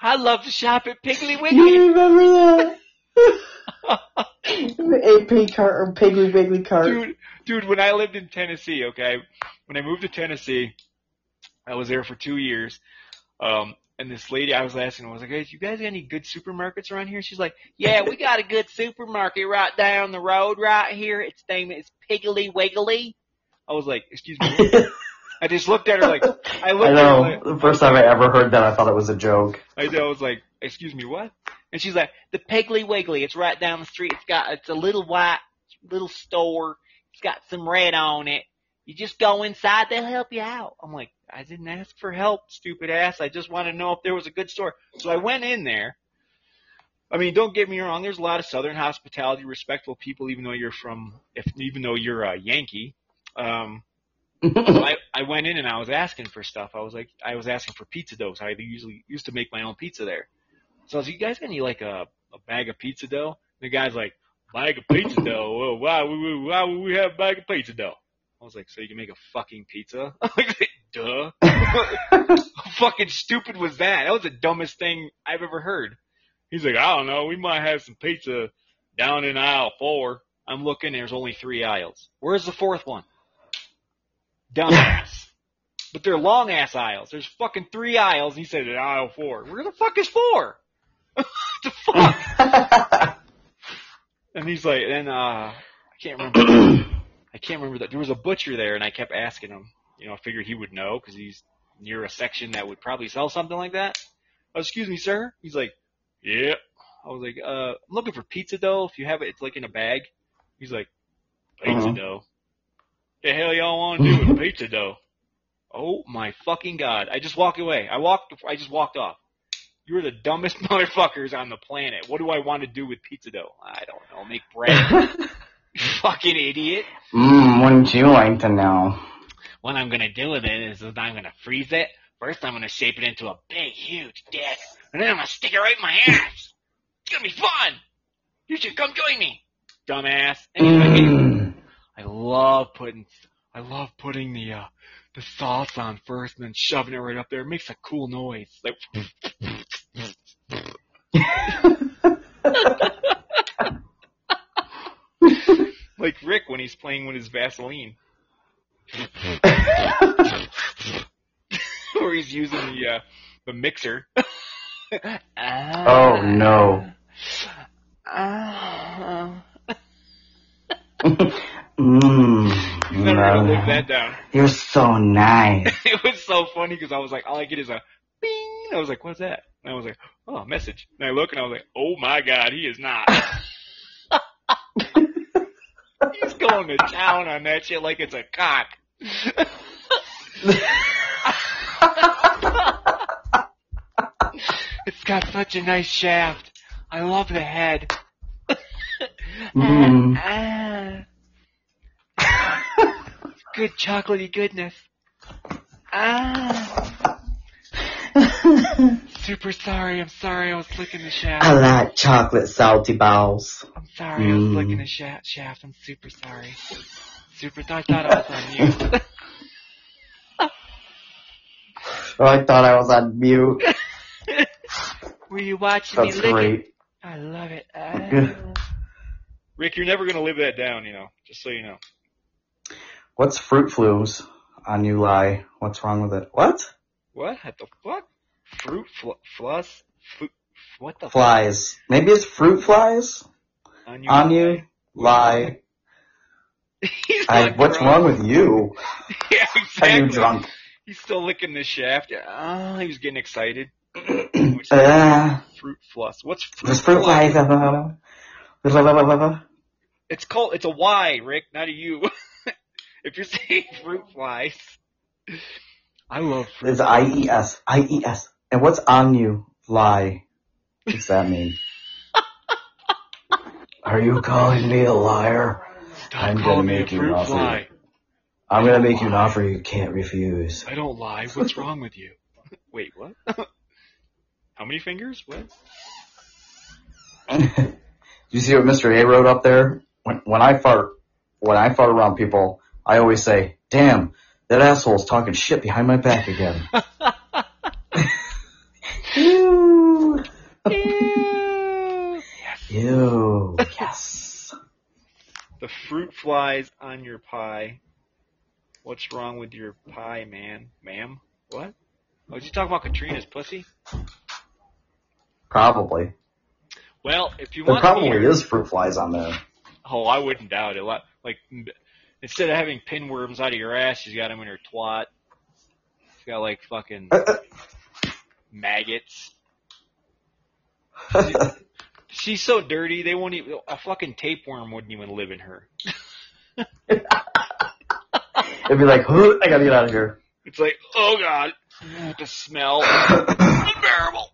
Speaker 2: I love to shop at Piggly Wiggly.
Speaker 1: You remember that? A P cart or Piggly Wiggly cart.
Speaker 2: dude, dude, when I lived in Tennessee, okay, when I moved to Tennessee, I was there for two years. Um, and this lady, I was asking, I was like, hey, you guys got any good supermarkets around here? She's like, yeah, we got a good supermarket right down the road right here. Its name is Piggly Wiggly. I was like, excuse me. I just looked at her like, I looked
Speaker 1: I
Speaker 2: at her
Speaker 1: know.
Speaker 2: like,
Speaker 1: The first time I ever heard that, I thought it was a joke.
Speaker 2: I know, I was like, excuse me, what? And she's like, the Piggly Wiggly. It's right down the street. It's got, it's a little white, little store. It's got some red on it. You just go inside, they'll help you out. I'm like, I didn't ask for help, stupid ass. I just want to know if there was a good store. So I went in there. I mean, don't get me wrong. There's a lot of Southern hospitality, respectful people, even though you're from, if even though you're a Yankee. Um, so I, I went in and I was asking for stuff. I was like, I was asking for pizza dough. So I usually used to make my own pizza there. So I was like, you guys got any like a, a bag of pizza dough? And the guy's like, bag of pizza dough? Well, why would we, why would we have a bag of pizza dough? I was like, so you can make a fucking pizza? Like, duh. How fucking stupid was that? That was the dumbest thing I've ever heard. He's like, I don't know. We might have some pizza down in aisle four. I'm looking. There's only three aisles. Where's the fourth one? Dumbass. but they're long ass aisles. There's fucking three aisles. He said aisle four. Where the fuck is four? the fuck? And he's like, and uh, I can't remember. I can't remember that there was a butcher there, and I kept asking him. You know, I figured he would know because he's near a section that would probably sell something like that. Oh, excuse me, sir. He's like, yeah. I was like, uh, I'm looking for pizza dough. If you have it, it's like in a bag. He's like, pizza
Speaker 1: Uh-huh.
Speaker 2: dough. The hell y'all want to do with pizza dough? Oh my fucking god! I just walked away. I walked. I just walked off. You are the dumbest motherfuckers on the planet. What do I want to do with pizza dough? I don't know. Make bread. Fucking idiot.
Speaker 1: Mmm, wouldn't you like to know?
Speaker 2: What I'm gonna do with it is, I'm gonna freeze it. First, I'm gonna shape it into a big, huge dick, and then I'm gonna stick it right in my ass. It's gonna be fun. You should come join me, dumbass. Anyway,
Speaker 1: Mmm.
Speaker 2: I love putting, I love putting the uh, the sauce on first, and then shoving it right up there. It makes a cool noise. Like, like Rick when he's playing with his Vaseline. or he's using the uh, the mixer.
Speaker 1: oh no.
Speaker 2: Ah.
Speaker 1: Mmm.
Speaker 2: He's never gonna live that down.
Speaker 1: You're so nice.
Speaker 2: it was so funny because I was like, all I get is a bing. I was like, what's that? And I was like, oh, a message. And I look and I was like, oh my god, he is not. He's going to town on that shit like it's a cock. it's got such a nice shaft. I love the head.
Speaker 1: Mm.
Speaker 2: Ah. Good chocolatey goodness. Ah. Super sorry. I'm sorry. I was licking the shaft.
Speaker 1: I like chocolate salty balls.
Speaker 2: I'm sorry. I was
Speaker 1: Mm.
Speaker 2: licking the shaft. Shaft. I'm super sorry. Super. I thought I was on mute.
Speaker 1: Oh, I thought I was on mute.
Speaker 2: Were you watching
Speaker 1: That's
Speaker 2: me licking?
Speaker 1: great.
Speaker 2: I love it. Ah. Rick, you're never gonna live that down. You know. Just so you know.
Speaker 1: What's fruit flues on you lie? What's wrong with it? What?
Speaker 2: What? What the fuck? Fruit fl- floss? What the
Speaker 1: Flies. Maybe it's fruit flies?
Speaker 2: On you?
Speaker 1: on you. Lie. I, what's wrong with you?
Speaker 2: Yeah,
Speaker 1: Are
Speaker 2: exactly.
Speaker 1: you drunk?
Speaker 2: He's still licking the shaft. Yeah. Oh, he was getting excited.
Speaker 1: uh,
Speaker 2: Fruit floss. What's fruit
Speaker 1: fruit flies. blah.
Speaker 2: It's called. It's a Y, Rick, not a U. if you're saying fruit flies, I love fruit.
Speaker 1: It's I E S. I E S. And what's on you? Lie. What's that mean? Are you calling me a liar?
Speaker 2: Stop
Speaker 1: I'm gonna
Speaker 2: calling me a
Speaker 1: make you an offer.
Speaker 2: fly.
Speaker 1: I'm gonna make you an offer you can't refuse.
Speaker 2: I don't lie. What's wrong with you? Wait, what? How many fingers? What?
Speaker 1: Do you see what Mr. A wrote up there? When, when I fart, when I fart around people, I always say, "Damn, that asshole's talking shit behind my back again." Ew.
Speaker 2: Ew.
Speaker 1: Ew. Yes.
Speaker 2: The fruit flies on your pie. What's wrong with your pie, man? Ma'am? What? Oh, was you talking about Katrina's pussy?
Speaker 1: Probably.
Speaker 2: Well, if you
Speaker 1: There
Speaker 2: want
Speaker 1: probably
Speaker 2: to hear,
Speaker 1: is fruit flies on there.
Speaker 2: oh, I wouldn't doubt it. Like, instead of having pinworms out of your ass, she's got them in her twat. She's got like fucking maggots. She's so dirty, they won't even, a fucking tapeworm wouldn't even live in her.
Speaker 1: It'd be like, "Huh, I gotta get out of here.
Speaker 2: It's like, oh god, the smell, unbearable.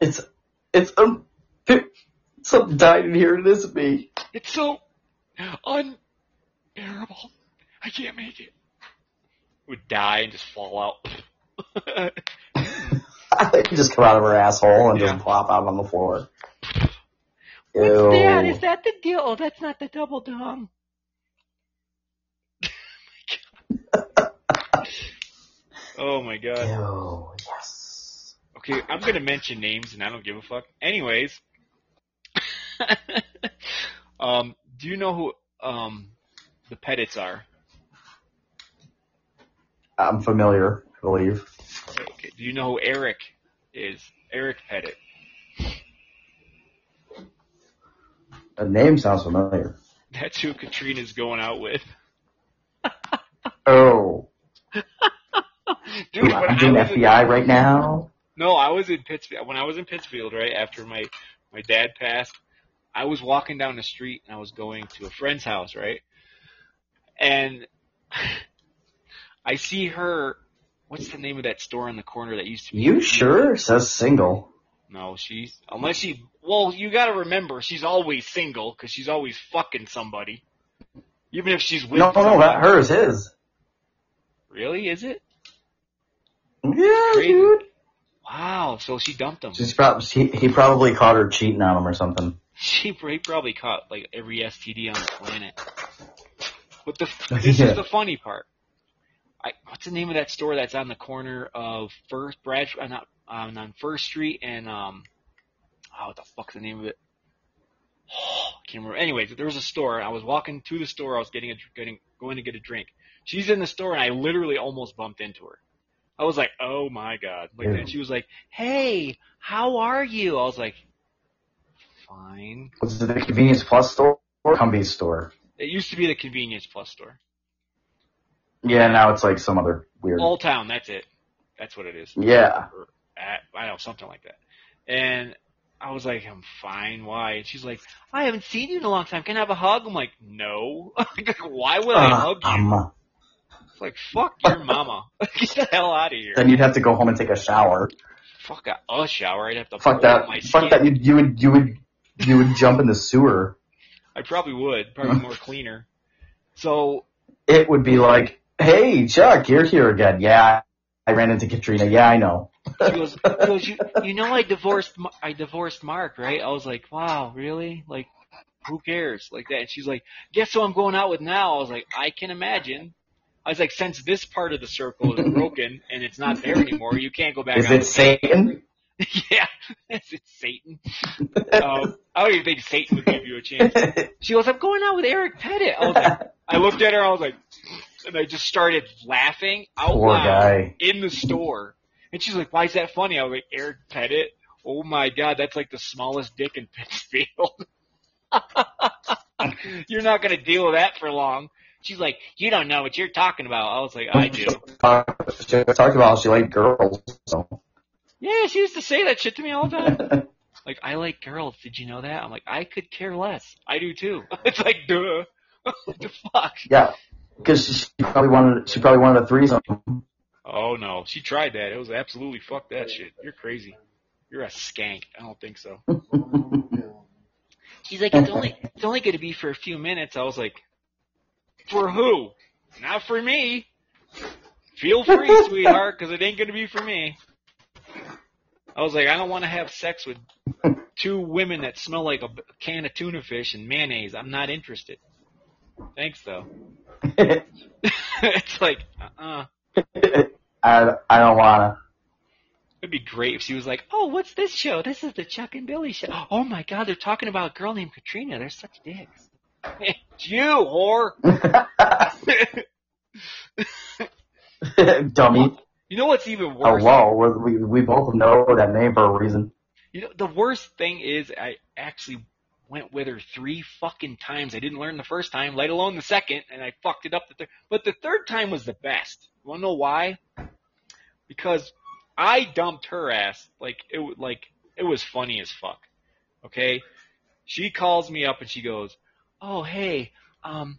Speaker 1: it's, it's, um, something died in here it isn't me.
Speaker 2: It's so unbearable. I can't make it. Would die and just fall out.
Speaker 1: I think you just come out of her asshole and
Speaker 2: Yeah.
Speaker 1: just plop out on the floor. Ew.
Speaker 2: What's that? Is that the deal? Oh, that's not the double dong. oh my god.
Speaker 1: Ew. Yes.
Speaker 2: Okay, I'm gonna mention names and I don't give a fuck. Anyways, um, do you know who um the Pettits are?
Speaker 1: I'm familiar, I believe.
Speaker 2: Okay, do you know who Eric is? Eric Pettit.
Speaker 1: The name sounds familiar.
Speaker 2: That's who Katrina's going out with.
Speaker 1: Oh.
Speaker 2: Dude,
Speaker 1: I'm doing
Speaker 2: was in-
Speaker 1: FBI right now.
Speaker 2: No, I was in Pittsfield. When I was in Pittsfield, right after my my dad passed, I was walking down the street and I was going to a friend's house, right? And I see her. What's the name of that store on the corner that used to be?
Speaker 1: You sure? It says single.
Speaker 2: No, she's unless she. Well, you got to remember she's always single because she's always fucking somebody. Even if she's with
Speaker 1: No, no,
Speaker 2: someone.
Speaker 1: that hers his.
Speaker 2: Really? Is it?
Speaker 1: Yeah,
Speaker 2: Crazy.
Speaker 1: dude.
Speaker 2: Wow. So she dumped him.
Speaker 1: She's probably he, he probably caught her cheating on him or something.
Speaker 2: She probably caught like every STD on the planet. But the this
Speaker 1: Yeah.
Speaker 2: is the funny part. I, what's the name of that store that's on the corner of First Brad uh, not um, on First Street and um oh what the fuck's the name of it? Oh, I can't remember. Anyways, there was a store. I was walking to the store. I was getting a getting going to get a drink. She's in the store, and I literally almost bumped into her. I was like, "Oh my god!" Like,
Speaker 1: Ew.
Speaker 2: and she was like, "Hey, how are you?" I was like, "Fine."
Speaker 1: Was it the convenience plus store or Humvee's store?
Speaker 2: It used to be the convenience plus store.
Speaker 1: Yeah, now it's like some other weird.
Speaker 2: Old Town, that's it. That's what it is.
Speaker 1: Yeah.
Speaker 2: Or I don't know, something like that. And I was like, I'm fine. Why? And she's like, I haven't seen you in a long time. Can I have a hug? I'm like, no. Why would I
Speaker 1: Uh,
Speaker 2: hug you?
Speaker 1: um,
Speaker 2: It's like, fuck your mama. Get the hell out of here.
Speaker 1: then you'd have to go home and take a shower.
Speaker 2: Fuck a, a shower. I'd have to
Speaker 1: Fuck that.
Speaker 2: my
Speaker 1: Fuck
Speaker 2: skin.
Speaker 1: that. You, you would you would you would jump in the sewer.
Speaker 2: I probably would. Probably more cleaner. So
Speaker 1: It would be like, hey Chuck, you're here again. Yeah, I ran into Katrina. Yeah, I know.
Speaker 2: She goes, she goes, you, you know, I divorced, I divorced Mark, right? I was like, wow, really? Like, who cares? Like that. And she's like, guess who I'm going out with now? I was like, I can imagine. I was like, since this part of the circle is broken and it's not there anymore, you can't go back
Speaker 1: Is it Satan?
Speaker 2: yeah, it's it Satan? um, I don't even think Satan would give you a chance. She goes, I'm going out with Eric Pettit. I was like, I looked at her, I was like, and I just started laughing out
Speaker 1: Poor
Speaker 2: loud
Speaker 1: guy.
Speaker 2: in the store. And she's like, why is that funny? I was like, Eric Pettit? Oh my god, that's like the smallest dick in Pittsfield. you're not gonna deal with that for long. She's like, you don't know what you're talking about. I was like, I do.
Speaker 1: She talked about how she liked girls. So.
Speaker 2: Yeah, she used to say that shit to me all the time. Like, I like girls. Did you know that? I'm like, I could care less. I do too. It's like, duh. what the fuck?
Speaker 1: yeah, because she probably wanted she probably wanted a threesome.
Speaker 2: Oh no, she tried that. It was absolutely fuck that shit. You're crazy. You're a skank. I don't think so. She's like, it's only it's only going to be for a few minutes. I was like, for who? Not for me. Feel free, sweetheart, because it ain't going to be for me. I was like, I don't want to have sex with two women that smell like a can of tuna fish and mayonnaise. I'm not interested. Thanks though. it's like, uh-uh.
Speaker 1: I, I don't wanna.
Speaker 2: It'd be great if she was like, "Oh, what's this show? This is the Chuck and Billy show. Oh my God, they're talking about a girl named Katrina. They're such dicks." it's you, whore.
Speaker 1: Dummy.
Speaker 2: You know what's even
Speaker 1: Oh,
Speaker 2: worse?
Speaker 1: whoa. We're, we, we both know that name for a reason.
Speaker 2: You know, the worst thing is I actually went with her three fucking times. I didn't learn the first time, let alone the second, and I fucked it up the third. But the third time was the best. You wanna know why? Because I dumped her ass like it like it was funny as fuck. Okay? She calls me up and she goes, "Oh, hey, um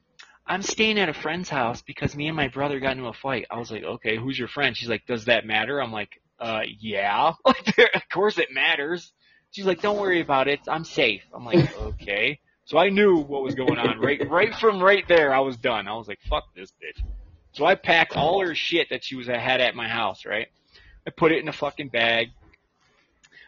Speaker 2: I'm staying at a friend's house because me and my brother got into a fight." I was like, "Okay, who's your friend?" She's like, "Does that matter?" I'm like, "Uh, yeah." of course it matters. She's like, "Don't worry about it. I'm safe." I'm like, "Okay." So I knew what was going on right right from right there. I was done. I was like, "Fuck this bitch." So I packed all her shit that she was had at my house, right? I put it in a fucking bag,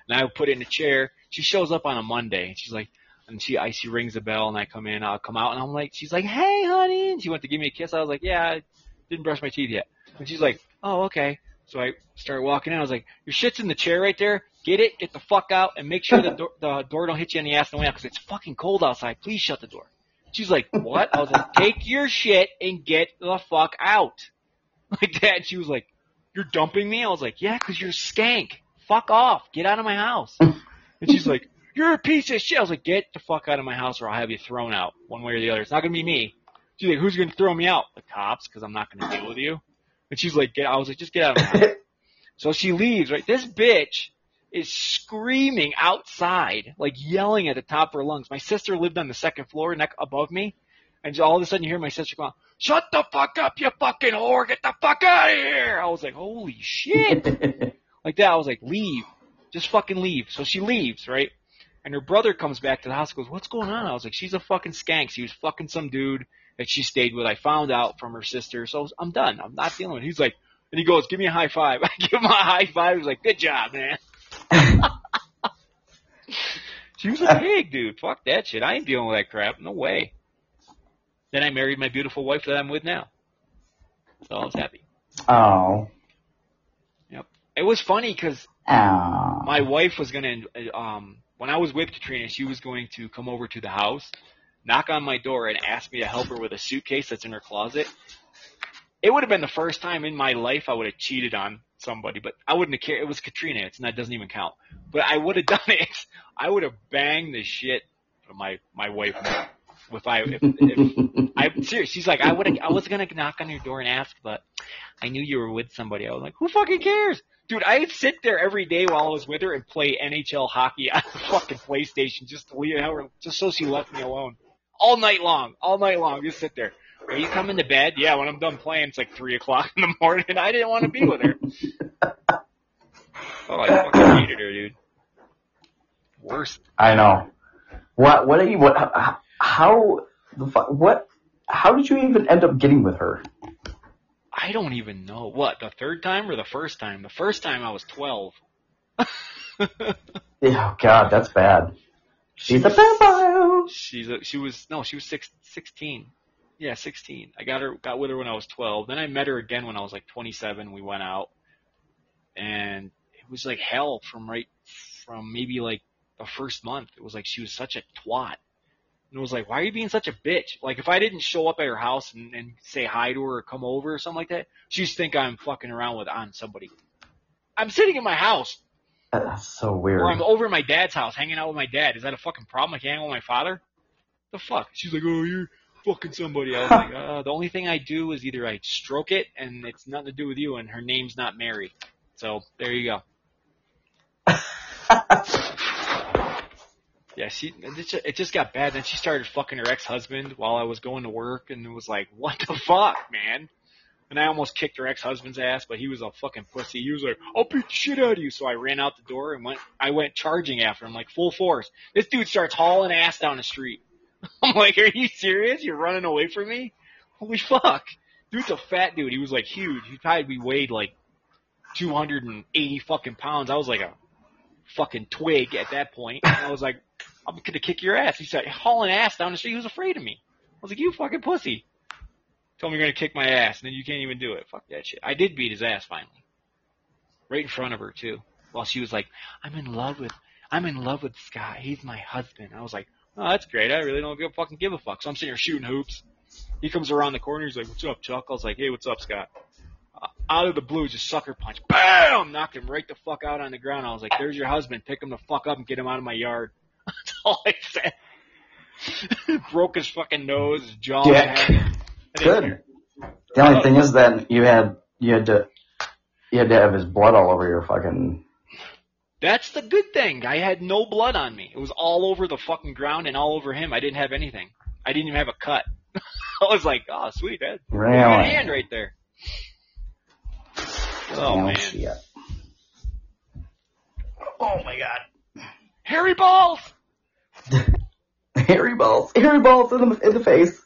Speaker 2: and I put it in a chair. She shows up on a Monday, and she's like, and she I she rings the bell, and I come in. I'll come out, and I'm like, she's like, "Hey, honey," and she went to give me a kiss. I was like, "Yeah, I didn't brush my teeth yet," and she's like, "Oh, okay." So I started walking in. I was like, "Your shit's in the chair right there. Get it, get the fuck out, and make sure the door, the door don't hit you in the ass on the way out because it's fucking cold outside. Please shut the door." She's like, "What?" I was like, "Take your shit and get the fuck out." Like that. She was like, "You're dumping me?" I was like, "Yeah, 'cause you're a skank. Fuck off. Get out of my house." And she's like, "You're a piece of shit." I was like, "Get the fuck out of my house, or I'll have you thrown out, one way or the other. It's not gonna be me." She's like, "Who's gonna throw me out?" The cops, because I'm not gonna deal with you. And she's like, "Get." I was like, "Just get out of my house." So she leaves, right? This bitch is screaming outside, like yelling at the top of her lungs. My sister lived on the second floor neck above me, and all of a sudden you hear my sister go, Shut the fuck up, you fucking whore, get the fuck out of here! I was like, holy shit! like that, I was like, leave. Just fucking leave. So she leaves, right? And her brother comes back to the house and goes, what's going on? I was like, she's a fucking skank. She was fucking some dude that she stayed with. I found out from her sister, so I'm done. I'm not dealing with it. He's like, and he goes, give me a high five. I give him a high five. He's like, good job, man. she was a pig, dude. Fuck that shit. I ain't dealing with that crap. No way. Then I married my beautiful wife that I'm with now. So I was happy.
Speaker 1: oh. Yep.
Speaker 2: It was funny because my wife was gonna, um, when I was with Katrina, she was going to come over to the house, knock on my door, and ask me to help her with a suitcase that's in her closet. It would have been the first time in my life I would have cheated on somebody, but I wouldn't have cared. It was Katrina. It's not doesn't even count. But I would have done it. I would have banged the shit for my my wife if I if, if I'm serious. She's like, I would I was gonna knock on your door and ask, but I knew you were with somebody. I was like, who fucking cares? Dude, I'd sit there every day while I was with her and play NHL hockey on the fucking PlayStation just to leave her, just so she left me alone. All night long. All night long. Just sit there. Are you coming to bed? Yeah, when I'm done playing, it's like three o'clock in the morning. I didn't want to be with her. Oh, I fucking hated her, dude. Worst.
Speaker 1: I know. What? What? Are you, what? How? The fuck? What? How did you even end up getting with her?
Speaker 2: I don't even know. What, the third time or the first time? The first time I was 12.
Speaker 1: Oh God, that's bad. She's a vampire.
Speaker 2: She's a, she was no, she was six, 16. Yeah, 16. I got her got with her when I was 12. Then I met her again when I was like 27. We went out, and it was like hell from right from maybe like the first month. It was like she was such a twat. And it was like, why are you being such a bitch? Like if I didn't show up at her house and, and say hi to her or come over or something like that, she'd think I'm fucking around with on somebody. I'm sitting in my house
Speaker 1: That's so weird.
Speaker 2: or I'm over at my dad's house hanging out with my dad. Is that a fucking problem? I can't hang out with my father? The fuck? She's like, oh, you're fucking somebody. I was like, uh, the only thing I do is either I stroke it and it's nothing to do with you and her name's not Mary. So there you go. Yeah, she, it just- got bad. Then she started fucking her ex-husband while I was going to work and it was like, what the fuck, man? And I almost kicked her ex-husband's ass, but he was a fucking pussy. He was like, I'll beat the shit out of you. So I ran out the door and went, I went charging after him, like full force. This dude starts hauling ass down the street. I'm like, are you serious? You're running away from me? Holy fuck. Dude's a fat dude. He was like huge. He probably weighed like 280 fucking pounds. I was like a fucking twig at that point. And I was like, I'm gonna kick your ass. He said, hauling ass down the street. He was afraid of me. I was like, you fucking pussy. Told me you're gonna kick my ass, and then you can't even do it. Fuck that shit. I did beat his ass finally. Right in front of her too. While she was like, I'm in love with, I'm in love with Scott. He's my husband. I was like, oh, that's great. I really don't give, fucking give a fuck. So I'm sitting here shooting hoops. He comes around the corner. He's like, what's up, Chuck? I was like, hey, what's up, Scott? Out of the blue, just sucker punch. Bam! Knocked him right the fuck out on the ground. I was like, there's your husband. Pick him the fuck up and get him out of my yard. That's all I said. Broke his fucking nose, his jaw.
Speaker 1: Dick. Good. The only thing is that you had you had to you had to have his blood all over your fucking.
Speaker 2: That's the good thing. I had no blood on me. It was all over the fucking ground and all over him. I didn't have anything. I didn't even have a cut. I was like, oh, sweet. That,
Speaker 1: Really?
Speaker 2: good hand right there. Oh, man.
Speaker 1: shit.
Speaker 2: Oh, my God. Hairy balls!
Speaker 1: Hairy balls, hairy balls in the in the face,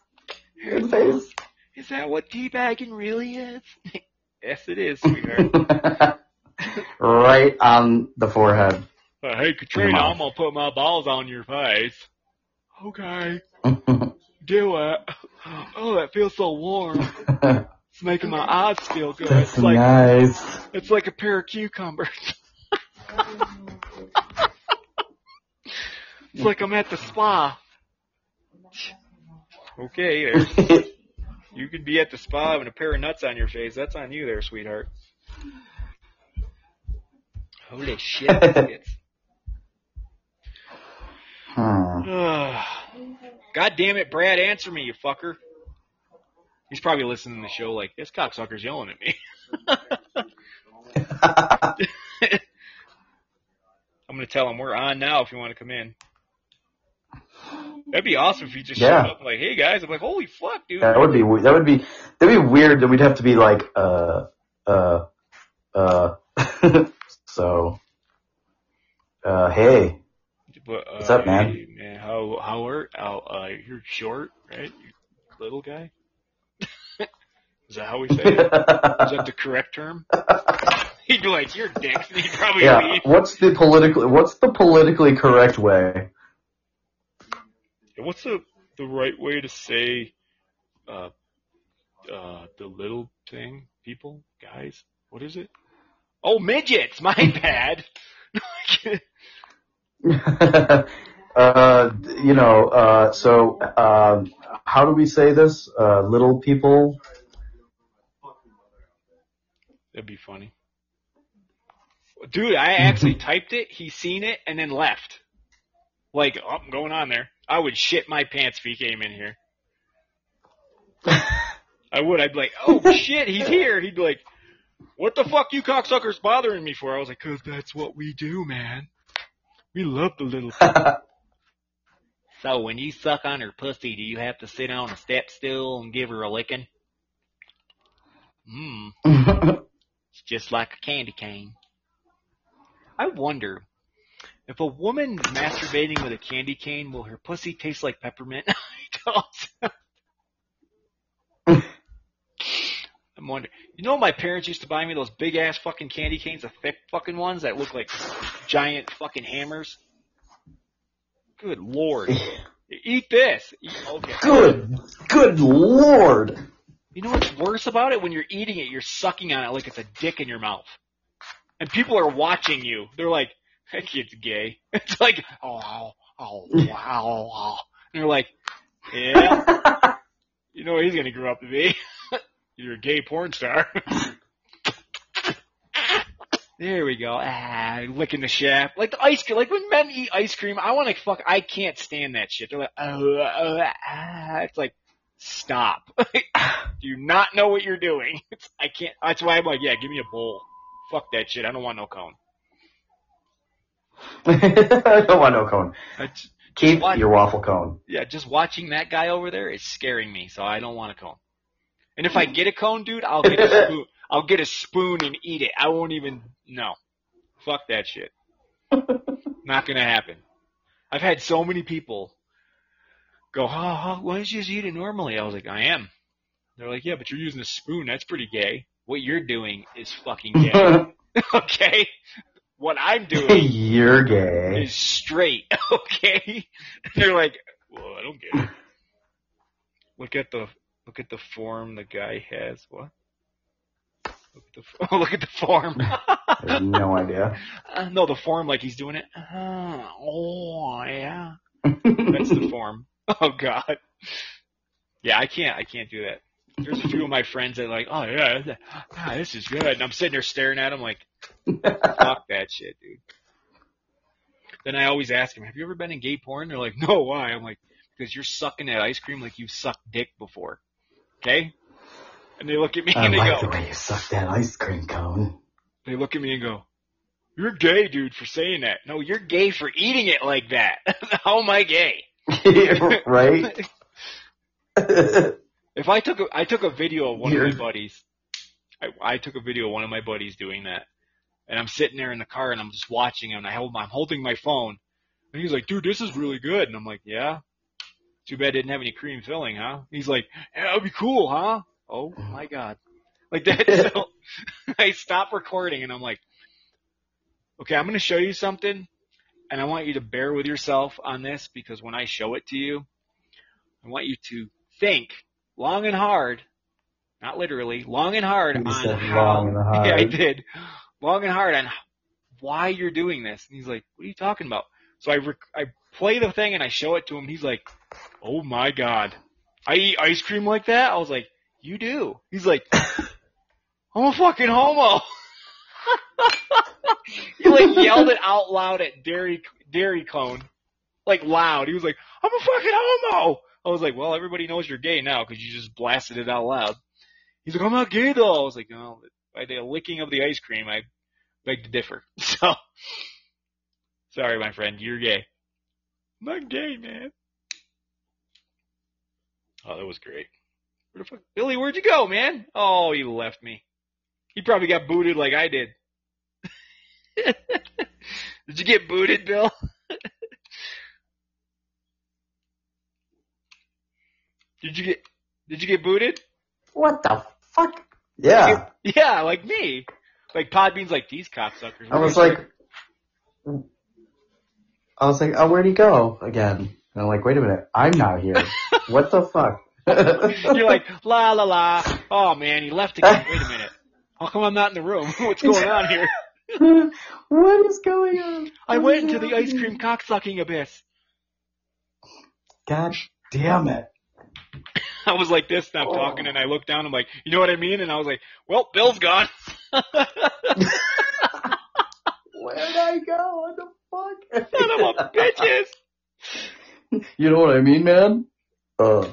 Speaker 1: in the face.
Speaker 2: Is that what teabagging really is? yes, it is, sweetheart.
Speaker 1: right on the forehead.
Speaker 2: Uh, hey, Katrina, I'm gonna put my balls on your face. Okay, do it. Oh, that feels so warm. It's making my eyes feel good.
Speaker 1: That's
Speaker 2: It's like
Speaker 1: nice.
Speaker 2: it's like a pair of cucumbers. it's like I'm at the spa. Okay, there's, you could be at the spa with a pair of nuts on your face. That's on you there, sweetheart. Holy shit. biscuits.
Speaker 1: Hmm.
Speaker 2: God damn it, Brad, answer me, you fucker. He's probably listening to the show like, this cocksucker's yelling at me. I'm gonna tell him we're on now if you want to come in. That'd be awesome if you just
Speaker 1: Yeah.
Speaker 2: showed up like, hey guys, I'm like, holy fuck, dude.
Speaker 1: that would be that would be that'd be weird that we'd have to be like uh uh uh so uh hey
Speaker 2: But, uh,
Speaker 1: What's up, man?
Speaker 2: hey, man, how how are uh, uh you're short, right? You little guy. Is that how we say it? Is that the correct term? He'd be like, "You're dicks," and he'd probably
Speaker 1: yeah
Speaker 2: leave.
Speaker 1: what's the politically what's the politically correct way
Speaker 2: What's the the right way to say uh uh the little thing? People, guys, what is it? Oh, midgets. My bad.
Speaker 1: uh you know uh so um how do we say this uh little people
Speaker 2: That'd be funny. Dude, I actually typed it, he seen it, and then left. Like, oh, I'm going on there. I would shit my pants if he came in here. I would. I'd be like, oh shit, he's here. He'd be like, what the fuck you cocksuckers bothering me for? I was like, cause that's what we do, man. We love the little So when you suck on her pussy, do you have to sit on a step stool and give her a licking? Mmm. It's just like a candy cane. I wonder if a woman masturbating with a candy cane, will her pussy taste like peppermint? I don't. I'm wondering. You know, my parents used to buy me those big ass fucking candy canes, the thick fucking ones that look like giant fucking hammers. Good lord. Eat this. Eat, okay.
Speaker 1: good good lord
Speaker 2: You know what's worse about it? When you're eating it, you're sucking on it like it's a dick in your mouth. And people are watching you. They're like, that kid's gay. It's like, oh, oh, wow, wow. And they're like, yeah, you know what he's gonna grow up to be. You're a gay porn star. there we go. Ah, licking the shaft. Like the ice cream. Like when men eat ice cream, I wanna fuck, I can't stand that shit. They're like, oh, oh, ah. It's like, stop. Do you not know what you're doing? It's, I can't. That's why I'm like, yeah, give me a bowl. Fuck that shit. I don't want no cone.
Speaker 1: I don't want no cone.
Speaker 2: That's,
Speaker 1: Keep
Speaker 2: What?
Speaker 1: your waffle cone.
Speaker 2: yeah, just watching that guy over there is scaring me. So I don't want a cone. And if I get a cone, dude, I'll get a spoon. I'll get a spoon and eat it. I won't even. No. Fuck that shit. Not gonna happen. I've had so many people go, "Ha ha, why don't you just eat it normally?" I was like, "I am." They're like, "Yeah, but you're using a spoon. That's pretty gay. What you're doing is fucking gay." okay. what I'm doing
Speaker 1: You're gay.
Speaker 2: is straight, okay? They're like, well, I don't get it. Look at the look at the form the guy has. What? Look at the oh, look at the form.
Speaker 1: I have no idea.
Speaker 2: Uh, no, the form like he's doing it. Uh, oh yeah, that's the form. Oh god. Yeah, I can't. I can't do that. There's a few of my friends that are like, oh yeah, ah, this is good, and I'm sitting there staring at them like, fuck that shit, dude. Then I always ask them, have you ever been in gay porn? They're like, no, why? I'm like, because you're sucking that ice cream like you've sucked dick before. Okay? And they look at me
Speaker 1: I
Speaker 2: and they
Speaker 1: like
Speaker 2: go,
Speaker 1: the way you suck that ice cream cone.
Speaker 2: they look at me and go, you're gay, dude, for saying that. No, you're gay for eating it like that. How am I gay?
Speaker 1: right?
Speaker 2: If I took a, I took a video of one
Speaker 1: You're-
Speaker 2: of my buddies. I, I took a video of one of my buddies doing that, and I'm sitting there in the car and I'm just watching him. And I hold, I'm holding my phone, and he's like, "Dude, this is really good." And I'm like, "Yeah." Too bad it didn't have any cream filling, huh? He's like, "That'd be cool, huh?" Oh my mm-hmm. god, like that. So I stop recording and I'm like, "Okay, I'm gonna show you something, and I want you to bear with yourself on this because when I show it to you, I want you to think long and hard, not literally, long and hard
Speaker 1: You
Speaker 2: on how.
Speaker 1: long and hard.
Speaker 2: Yeah, I did. Long and hard on why you're doing this. And he's like, "What are you talking about?" So I rec- I play the thing and I show it to him. He's like, "Oh my god, I eat ice cream like that?" I was like, "You do?" He's like, "I'm a fucking homo." like yelled it out loud at Dairy Dairy Cone, like loud. He was like, "I'm a fucking homo." I was like, "Well, everybody knows you're gay now because you just blasted it out loud." He's like, "I'm not gay though." I was like, "No." By the licking of the ice cream, I beg to differ. So, sorry, my friend, you're gay. I'm not gay, man. Oh, that was great. Where the fuck, Billy? Where'd you go, man? Oh, he left me. He probably got booted like I did. did you get booted, Bill? did you get? Did you get booted?
Speaker 1: What the fuck? Yeah.
Speaker 2: Yeah, like me. Like Podbean's like these cocksuckers.
Speaker 1: I was like, I was like, oh, where'd he go again? And I'm like, wait a minute, I'm not here. what the fuck?
Speaker 2: You're like, la la la. Oh man, he left again. Wait a minute. How come I'm not in the room? What's going on here?
Speaker 1: What is going on?
Speaker 2: I
Speaker 1: What
Speaker 2: went
Speaker 1: is
Speaker 2: into the ice
Speaker 1: happening?
Speaker 2: cream cocksucking abyss.
Speaker 1: God damn it.
Speaker 2: I was like this, and
Speaker 1: Oh.
Speaker 2: talking, and I looked down. I'm like, you know what I mean? And I was like, well, Bill's gone.
Speaker 1: Where'd I go? What the fuck?
Speaker 2: Son of a bitches.
Speaker 1: You know what I mean, man? Uh,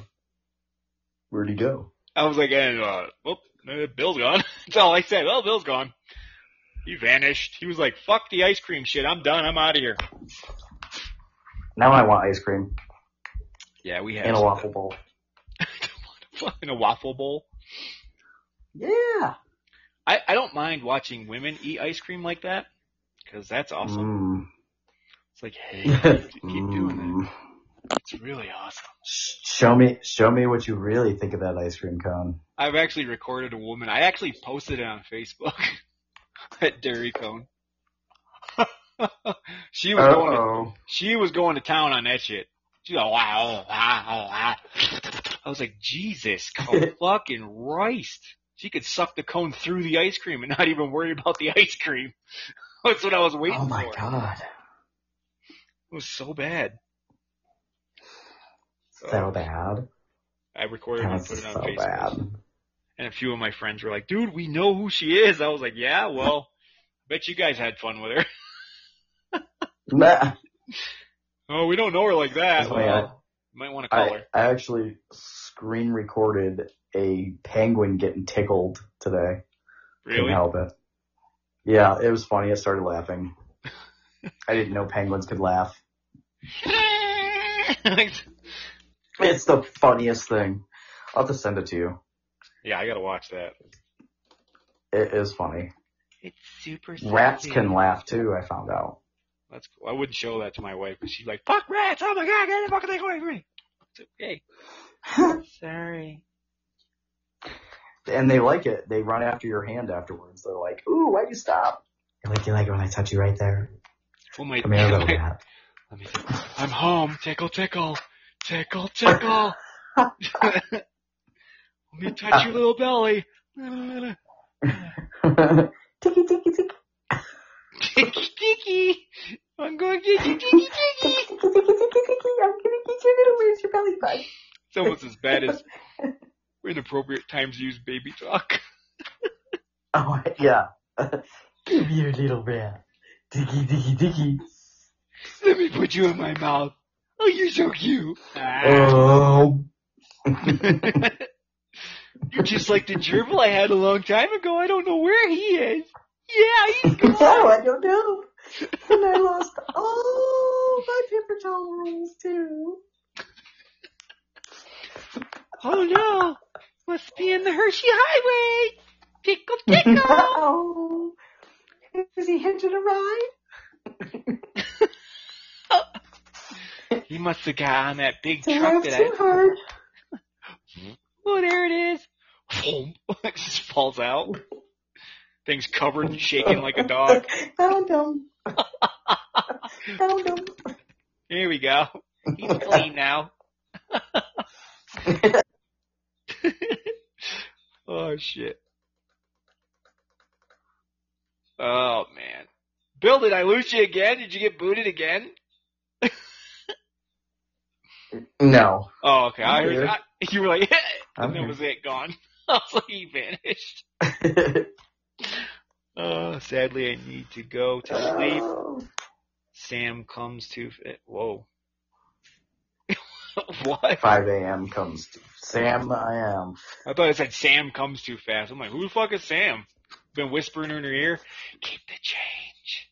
Speaker 1: where'd he go?
Speaker 2: I was like, and, uh, well, uh, Bill's gone. That's all I said. Well, Bill's gone. He vanished. He was like, fuck the ice cream shit. I'm done. I'm out of here.
Speaker 1: Now I want ice cream
Speaker 2: Yeah, we have.
Speaker 1: in a waffle bowl.
Speaker 2: in a waffle bowl.
Speaker 1: Yeah.
Speaker 2: I, I don't mind watching women eat ice cream like that because that's awesome.
Speaker 1: Mm.
Speaker 2: It's like, hey, keep, keep doing
Speaker 1: Mm.
Speaker 2: it. It's really awesome.
Speaker 1: Show me, show me what you really think of that ice cream cone.
Speaker 2: I've actually recorded a woman. I actually posted it on Facebook at Dairy Cone. she was going. To,
Speaker 1: Oh,
Speaker 2: she was going to town on that shit. She's like, wow, oh, wow, oh, wow. I was like, Jesus, fucking Christ. She could suck the cone through the ice cream and not even worry about the ice cream. That's what I was waiting for.
Speaker 1: oh my
Speaker 2: for.
Speaker 1: god,
Speaker 2: It was so bad.
Speaker 1: so oh. bad.
Speaker 2: I recorded and put it on
Speaker 1: so
Speaker 2: Facebook.
Speaker 1: bad.
Speaker 2: And a few of my friends were like, dude, we know who she is. I was like, yeah, well, bet you guys had fun with her.
Speaker 1: Nah.
Speaker 2: oh, we don't know her like that. Well, you might want to call
Speaker 1: I,
Speaker 2: her.
Speaker 1: I actually screen recorded a penguin getting tickled today.
Speaker 2: Really?
Speaker 1: Couldn't help it. Yeah, it was funny. I started laughing. I didn't know penguins could laugh. It's the funniest thing. I'll have to send it to you.
Speaker 2: yeah, I gotta watch that.
Speaker 1: It is funny.
Speaker 2: It's super
Speaker 1: Rats can laugh too, I found out.
Speaker 2: That's cool. I wouldn't show that to my wife because she's like, fuck rats. Oh my god, get the fucking thing away from me. It's okay. Sorry.
Speaker 1: and they like it. They run after your hand afterwards. They're like, ooh, why'd you stop? You like, you like it when I touch you right there?
Speaker 2: Oh my
Speaker 1: Come here, little
Speaker 2: God.
Speaker 1: rat.
Speaker 2: Let me see. I'm home. Tickle, tickle. Tickle, tickle. Let me touch your little belly.
Speaker 1: Ticky, ticky, ticky.
Speaker 2: Ticky, ticky. I'm going ticky, ticky, ticky.
Speaker 1: Ticky, ticky, ticky, ticky, ticky. I'm gonna get your little, where's your belly button?
Speaker 2: It's almost as bad as inappropriate times use baby talk.
Speaker 1: Oh, yeah. Give me your little rat. Ticky, ticky, ticky.
Speaker 2: Let me put you in my mouth. Oh, you're so cute. Ah.
Speaker 1: Oh.
Speaker 2: You're just like the gerbil I had a long time ago. I don't know where he is. Yeah, he's
Speaker 1: no,
Speaker 2: gone.
Speaker 1: Oh, I don't know. And I lost all my paper towels too.
Speaker 2: Oh no. Must be in the Hershey Highway. Tickle, tickle.
Speaker 1: No. Oh, is he hitching a ride?
Speaker 2: he must have got on that big truck
Speaker 1: laugh
Speaker 2: that
Speaker 1: too
Speaker 2: I.
Speaker 1: hard.
Speaker 2: Oh, there it is. Boom. it just falls out. Thing's covered and shaking like a dog.
Speaker 1: Found him. Found him.
Speaker 2: Here we go. He's clean now. oh shit. Oh man. Bill, did I lose you again? Did you get booted again?
Speaker 1: No.
Speaker 2: Oh, okay. I
Speaker 1: I'm
Speaker 2: heard
Speaker 1: here.
Speaker 2: I, you were like,
Speaker 1: I'm
Speaker 2: and that was it, gone. I like, he vanished. Oh, sadly, I need to go to sleep. Oh. Sam comes to. Eh, whoa. what?
Speaker 1: 5 a.m. comes. Sam, I am.
Speaker 2: I thought it said Sam comes too fast. I'm like, who the fuck is Sam? Been whispering in her ear, keep the change.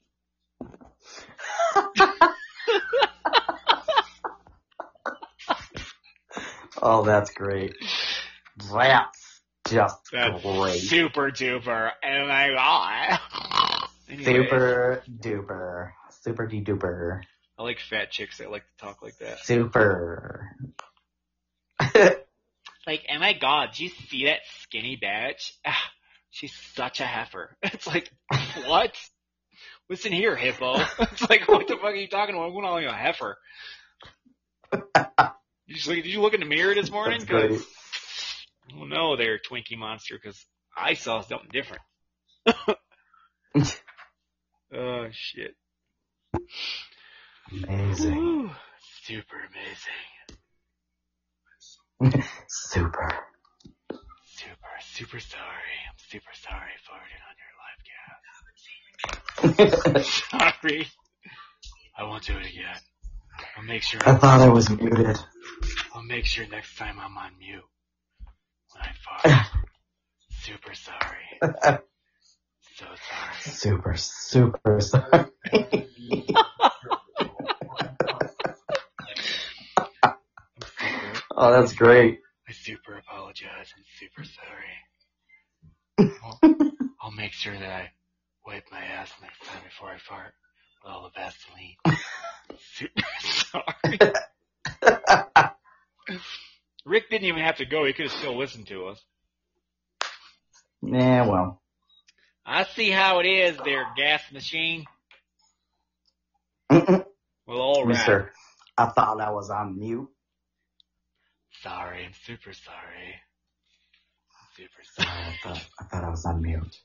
Speaker 1: Oh, that's great. That's just
Speaker 2: That's
Speaker 1: great.
Speaker 2: super duper. Oh my god.
Speaker 1: Super duper. Super de duper.
Speaker 2: I like fat chicks that like to talk like that.
Speaker 1: Super.
Speaker 2: Like, oh my god, do you see that skinny bitch? Ah, she's such a heifer. It's like, what? Listen here, hippo. It's like, what the fuck are you talking about? I'm going on like a heifer. You just, look- did you look in the mirror this morning?
Speaker 1: Great.
Speaker 2: Oh no, there, Twinkie monster, because I saw something different. oh shit.
Speaker 1: Amazing.
Speaker 2: Woo. Super amazing.
Speaker 1: Super.
Speaker 2: Super, super sorry. I'm super sorry farting on your live cast. Sorry. I won't do it again. I'll make sure.
Speaker 1: I thought I was muted.
Speaker 2: I'll make sure next time I'm on mute I fart. super sorry. So sorry.
Speaker 1: Super, super sorry. Oh, that's great.
Speaker 2: I super apologize. I'm super sorry. I'll, I'll make sure that I wipe my ass next time before I fart with all the Vaseline. super sorry. Rick didn't even have to go. He could have still listened to us.
Speaker 1: yeah, well.
Speaker 2: I see how it is there, gas machine. Well, all right.
Speaker 1: Mister, I thought I was on mute.
Speaker 2: Sorry, I'm super sorry. I'm super
Speaker 1: I
Speaker 2: sorry.
Speaker 1: thought, I thought I was on mute.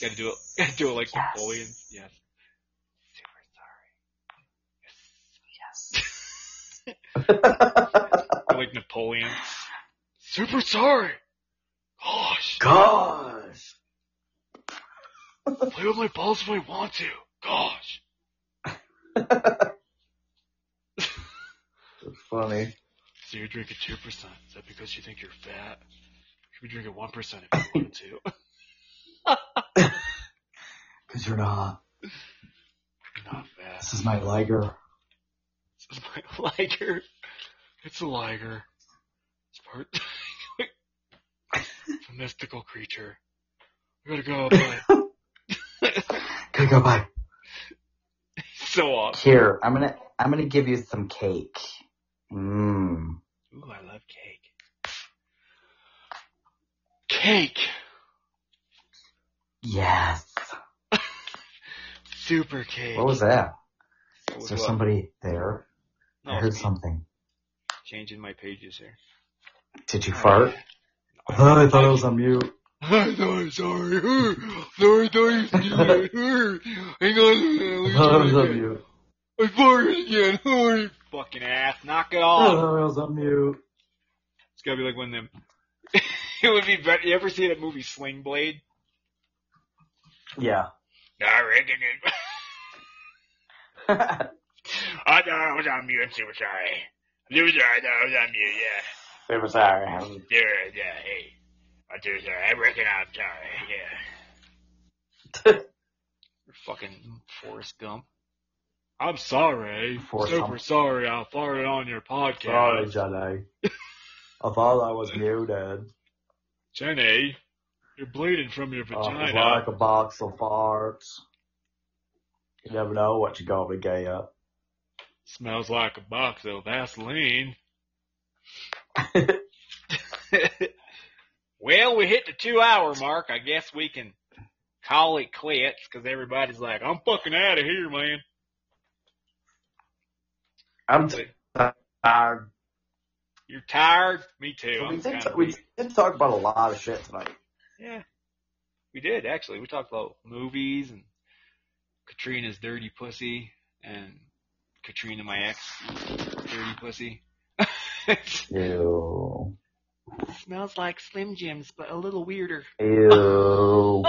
Speaker 2: gotta do it. Gotta do it like
Speaker 1: Yes.
Speaker 2: Napoleon. Yes. Super sorry.
Speaker 1: Gosh.
Speaker 2: I like Napoleon. Super sorry. Gosh. Gosh. Play with my balls if I want to. Gosh.
Speaker 1: That's funny.
Speaker 2: So you're drinking two percent. Is that because you think you're fat? You should be drinking one percent if you wanted to.
Speaker 1: Cause you're not.
Speaker 2: Not fat.
Speaker 1: This is my liger.
Speaker 2: This is my liger. It's a liger. It's part. it's a mystical creature. We gotta go. Bye.
Speaker 1: Gotta go by.
Speaker 2: so off.
Speaker 1: Here, I'm gonna, I'm gonna give you some cake. Mmm.
Speaker 2: Ooh, I love cake. Cake.
Speaker 1: Yes.
Speaker 2: Super cake.
Speaker 1: What was that?
Speaker 2: What
Speaker 1: Is
Speaker 2: was
Speaker 1: there
Speaker 2: what?
Speaker 1: somebody there?
Speaker 2: No,
Speaker 1: I heard something.
Speaker 2: Changing my pages here.
Speaker 1: Did you fart? I thought I thought I was on mute.
Speaker 4: I'm sorry, sorry. Sorry, sorry, sorry. Hang on.
Speaker 1: I thought I was on mute.
Speaker 4: I
Speaker 1: mute.
Speaker 4: farted again. Sorry.
Speaker 2: Fucking ass. Knock it
Speaker 1: I
Speaker 2: off.
Speaker 1: thought I was on mute.
Speaker 2: It's gotta be like when them. it would be better. You ever see that movie Sling Blade?
Speaker 1: Yeah.
Speaker 2: I reckon it. I thought I was on mute. I'm super sorry. I'm sorry. I thought I was on mute. Yeah.
Speaker 1: it was alright.
Speaker 2: Yeah. Yeah. Hey. I'm super sorry. I reckon I'm sorry. Yeah. You're fucking Forrest Gump. I'm sorry.
Speaker 1: Forrest
Speaker 2: super
Speaker 1: Gump.
Speaker 2: sorry. I farted on your podcast.
Speaker 1: Sorry, Jenny. I thought I was muted.
Speaker 2: Jenny, you're bleeding from your
Speaker 1: Oh,
Speaker 2: vagina.
Speaker 1: it's like a box of farts. You never know what you're gonna get.
Speaker 2: Smells like a box of Vaseline. well, we hit the two hour mark. I guess we can call it quits because everybody's like, I'm fucking out of here, man.
Speaker 1: I'm tired.
Speaker 2: You're tired? Me too.
Speaker 1: we, did,
Speaker 2: kinda
Speaker 1: we did talk about a lot of shit tonight.
Speaker 2: Yeah. We did, actually. We talked about movies and Katrina's dirty pussy and Katrina, my ex, dirty pussy.
Speaker 1: Ew.
Speaker 2: Smells like Slim Jims, but a little weirder.
Speaker 1: Ew.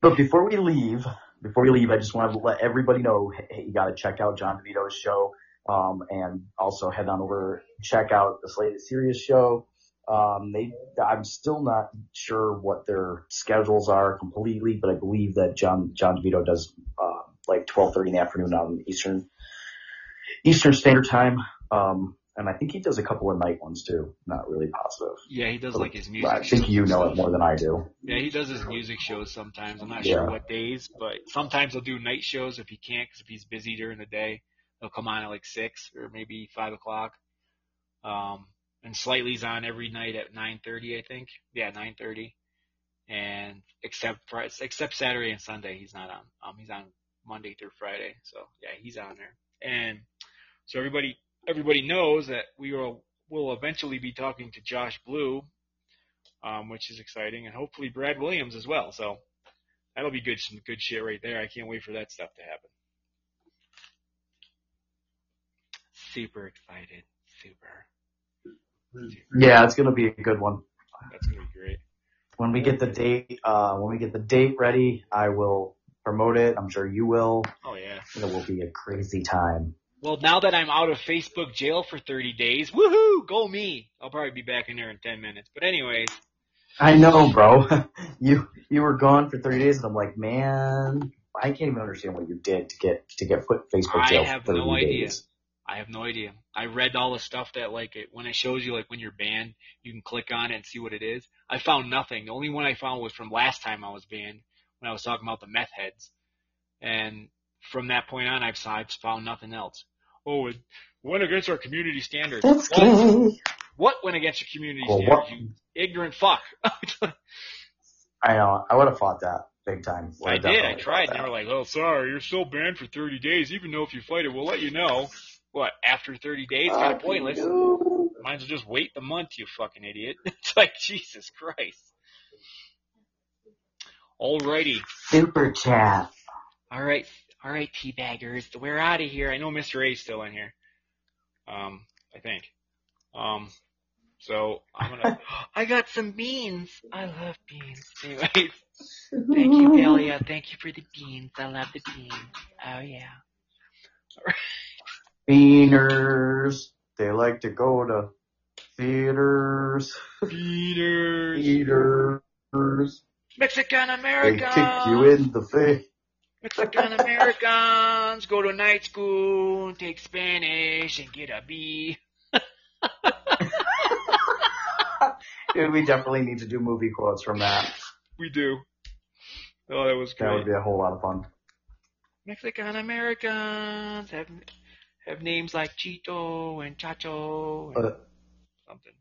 Speaker 1: But before we leave, before we leave, I just want to let everybody know, hey, you gotta check out John DeVito's show, um, and also head on over, check out the Slightly Serious show. Um, they, I'm still not sure what their schedules are completely, but I believe that John, John DeVito does, uh, like 12.30 in the afternoon on Eastern, Eastern Standard Time. Um, and I think he does a couple of night ones too. Not really positive.
Speaker 2: Yeah, he does like his music.
Speaker 1: I think
Speaker 2: shows
Speaker 1: you know
Speaker 2: stuff.
Speaker 1: it more than I do.
Speaker 2: Yeah, he does his music shows sometimes. I'm not
Speaker 1: Yeah.
Speaker 2: sure what days, but sometimes he'll do night shows if he can't, because if he's busy during the day, he'll come on at like six or maybe five o'clock. Um, and Slightly's on every night at 9:30, I think. Yeah, 9:30. And except Fri- except Saturday and Sunday, he's not on. Um, he's on Monday through Friday. So yeah, he's on there. And so everybody everybody knows that we will will eventually be talking to Josh Blue um, which is exciting, and hopefully Brad Williams as well. So that'll be good, some good shit right there. I can't wait for that stuff to happen. Super excited, super.
Speaker 1: Yeah, it's gonna be a good one.
Speaker 2: That's gonna be great.
Speaker 1: When we get the date, uh, when we get the date ready, I will promote it. I'm sure you will.
Speaker 2: Oh yeah.
Speaker 1: It will be a crazy time.
Speaker 2: Well, now that I'm out of Facebook jail for 30 days, woohoo, go me. I'll probably be back in there in 10 minutes. But anyways,
Speaker 1: I know, bro. you you were gone for 30 days, and I'm like, man, I can't even understand what you did to get to get put Facebook
Speaker 2: I
Speaker 1: jail
Speaker 2: have
Speaker 1: for 30
Speaker 2: no idea.
Speaker 1: days.
Speaker 2: I have no idea. I read all the stuff that like it when it shows you like when you're banned, you can click on it and see what it is. I found nothing. The only one I found was from last time I was banned when I was talking about the meth heads. And from that point on, I've, I've found nothing else. Oh, it went against our community standards.
Speaker 1: That's
Speaker 2: what,
Speaker 1: gay.
Speaker 2: what went against your community
Speaker 1: Well,
Speaker 2: standards?
Speaker 1: what?
Speaker 2: You ignorant fuck.
Speaker 1: I know. I would have fought that big time. Would
Speaker 2: I did. I tried.
Speaker 1: And
Speaker 2: They
Speaker 1: that.
Speaker 2: were like, "Oh, sorry, you're still banned for 30 days. Even though if you fight it, we'll let you know." What? After 30 days, kind of pointless.
Speaker 1: you.
Speaker 2: Might as well just wait the month, you fucking idiot. It's like Jesus Christ. Alrighty.
Speaker 1: Super chat.
Speaker 2: All right. All right, teabaggers. We're out of here. I know Mr. A's still in here. Um, I think. Um, so I'm gonna. I got some beans. I love beans. Anyways, thank you, Delia. Thank you for the beans. I love the beans. Oh yeah.
Speaker 1: Beaners. They like to go to theaters.
Speaker 2: Beaners.
Speaker 1: Eaters.
Speaker 2: Mexican Americans.
Speaker 1: They kick you in the face.
Speaker 2: Mexican Americans go to night school, take Spanish, and get a B.
Speaker 1: Dude, we definitely need to do movie quotes from that.
Speaker 2: We do. Oh, that was
Speaker 1: That would be a whole lot of fun.
Speaker 2: Mexican Americans have have names like Chito and Chacho and
Speaker 1: Uh,
Speaker 2: something.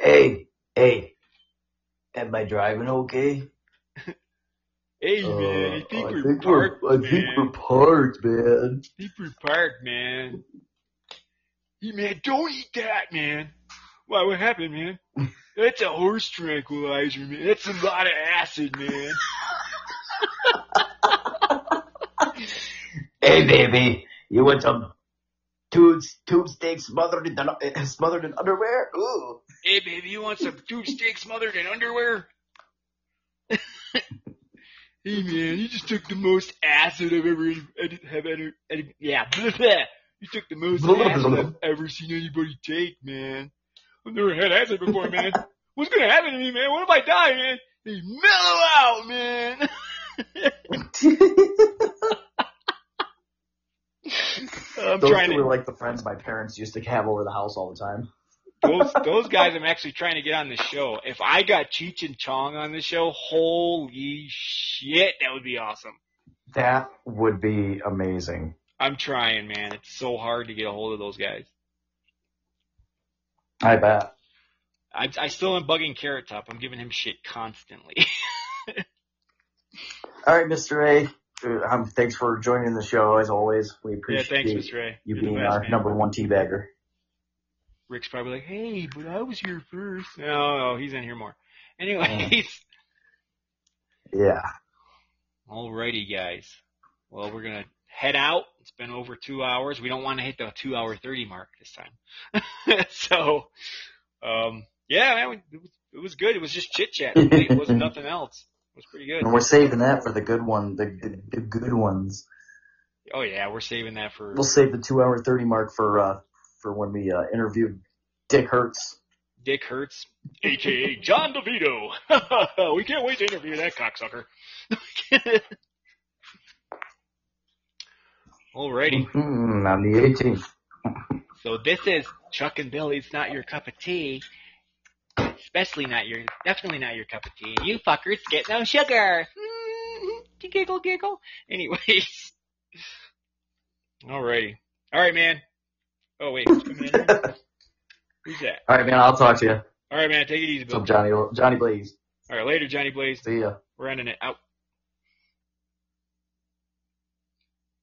Speaker 1: hey, hey, am I driving okay?
Speaker 2: Hey man, I think
Speaker 1: Uh,
Speaker 2: we're parked,
Speaker 1: I think
Speaker 2: man.
Speaker 1: we're parked, man.
Speaker 2: I think we're parked, man. Hey man, don't eat that, man. Why? What happened, man? That's a horse tranquilizer, man. That's a lot of acid, man.
Speaker 1: Hey, baby, you want some tube tube steak smothered in uh, smothered in underwear? Ooh.
Speaker 2: Hey baby, you want some tube steak smothered in underwear? hey man, you just took the most acid I've ever ed- have ever, ed- yeah, you took the most acid I've ever seen anybody take, man. I've never had acid before, man. What's gonna happen to me, man? What if I die, man? Hey, mellow out, man. I'm
Speaker 1: Those
Speaker 2: trying to.
Speaker 1: were like the friends my parents used to have over the house all the time.
Speaker 2: those those guys I'm actually trying to get on the show. If I got Cheech and Chong on the show, holy shit, that would be awesome.
Speaker 1: That would be amazing.
Speaker 2: I'm trying, man. It's so hard to get a hold of those guys.
Speaker 1: I bet.
Speaker 2: I I still am bugging Carrot Top. I'm giving him shit constantly.
Speaker 1: All right, Mr. A. uh, Um, thanks for joining the show as always. We
Speaker 2: yeah,
Speaker 1: appreciate
Speaker 2: thanks, Mr. A.
Speaker 1: you
Speaker 2: You're
Speaker 1: being
Speaker 2: best,
Speaker 1: our
Speaker 2: man.
Speaker 1: number one teabagger.
Speaker 2: Rick's probably like, hey, but I was here first. No, no, he's in here more. Anyways,
Speaker 1: Yeah.
Speaker 2: alrighty, guys. Well, we're gonna head out. It's been over two hours. We don't want to hit the two hour thirty mark this time. so, um, yeah, man, it was, it was good. It was just chit chat. It wasn't nothing else. It was pretty good.
Speaker 1: And we're saving that for the good one, the, the, the good ones.
Speaker 2: Oh yeah, we're saving that for.
Speaker 1: We'll save the two hour thirty mark for uh for when we uh interview Dick Hertz.
Speaker 2: Dick Hertz, aka John DeVito. we can't wait to interview that cocksucker. Alrighty,
Speaker 1: Mm, on the 18th.
Speaker 2: so this is Chuck and Billy's not your cup of tea. Especially not your, definitely not your cup of tea. You fuckers get no sugar. Giggle, giggle. Anyways. Alrighty. Alright, man. Oh wait, who's coming in here? Who's that?
Speaker 1: All right, man. I'll talk to you.
Speaker 2: Alright, man, take it easy, Bill.
Speaker 1: Johnny? Johnny Blaze.
Speaker 2: Alright, later, Johnny Blaze.
Speaker 1: See ya.
Speaker 2: We're ending it out.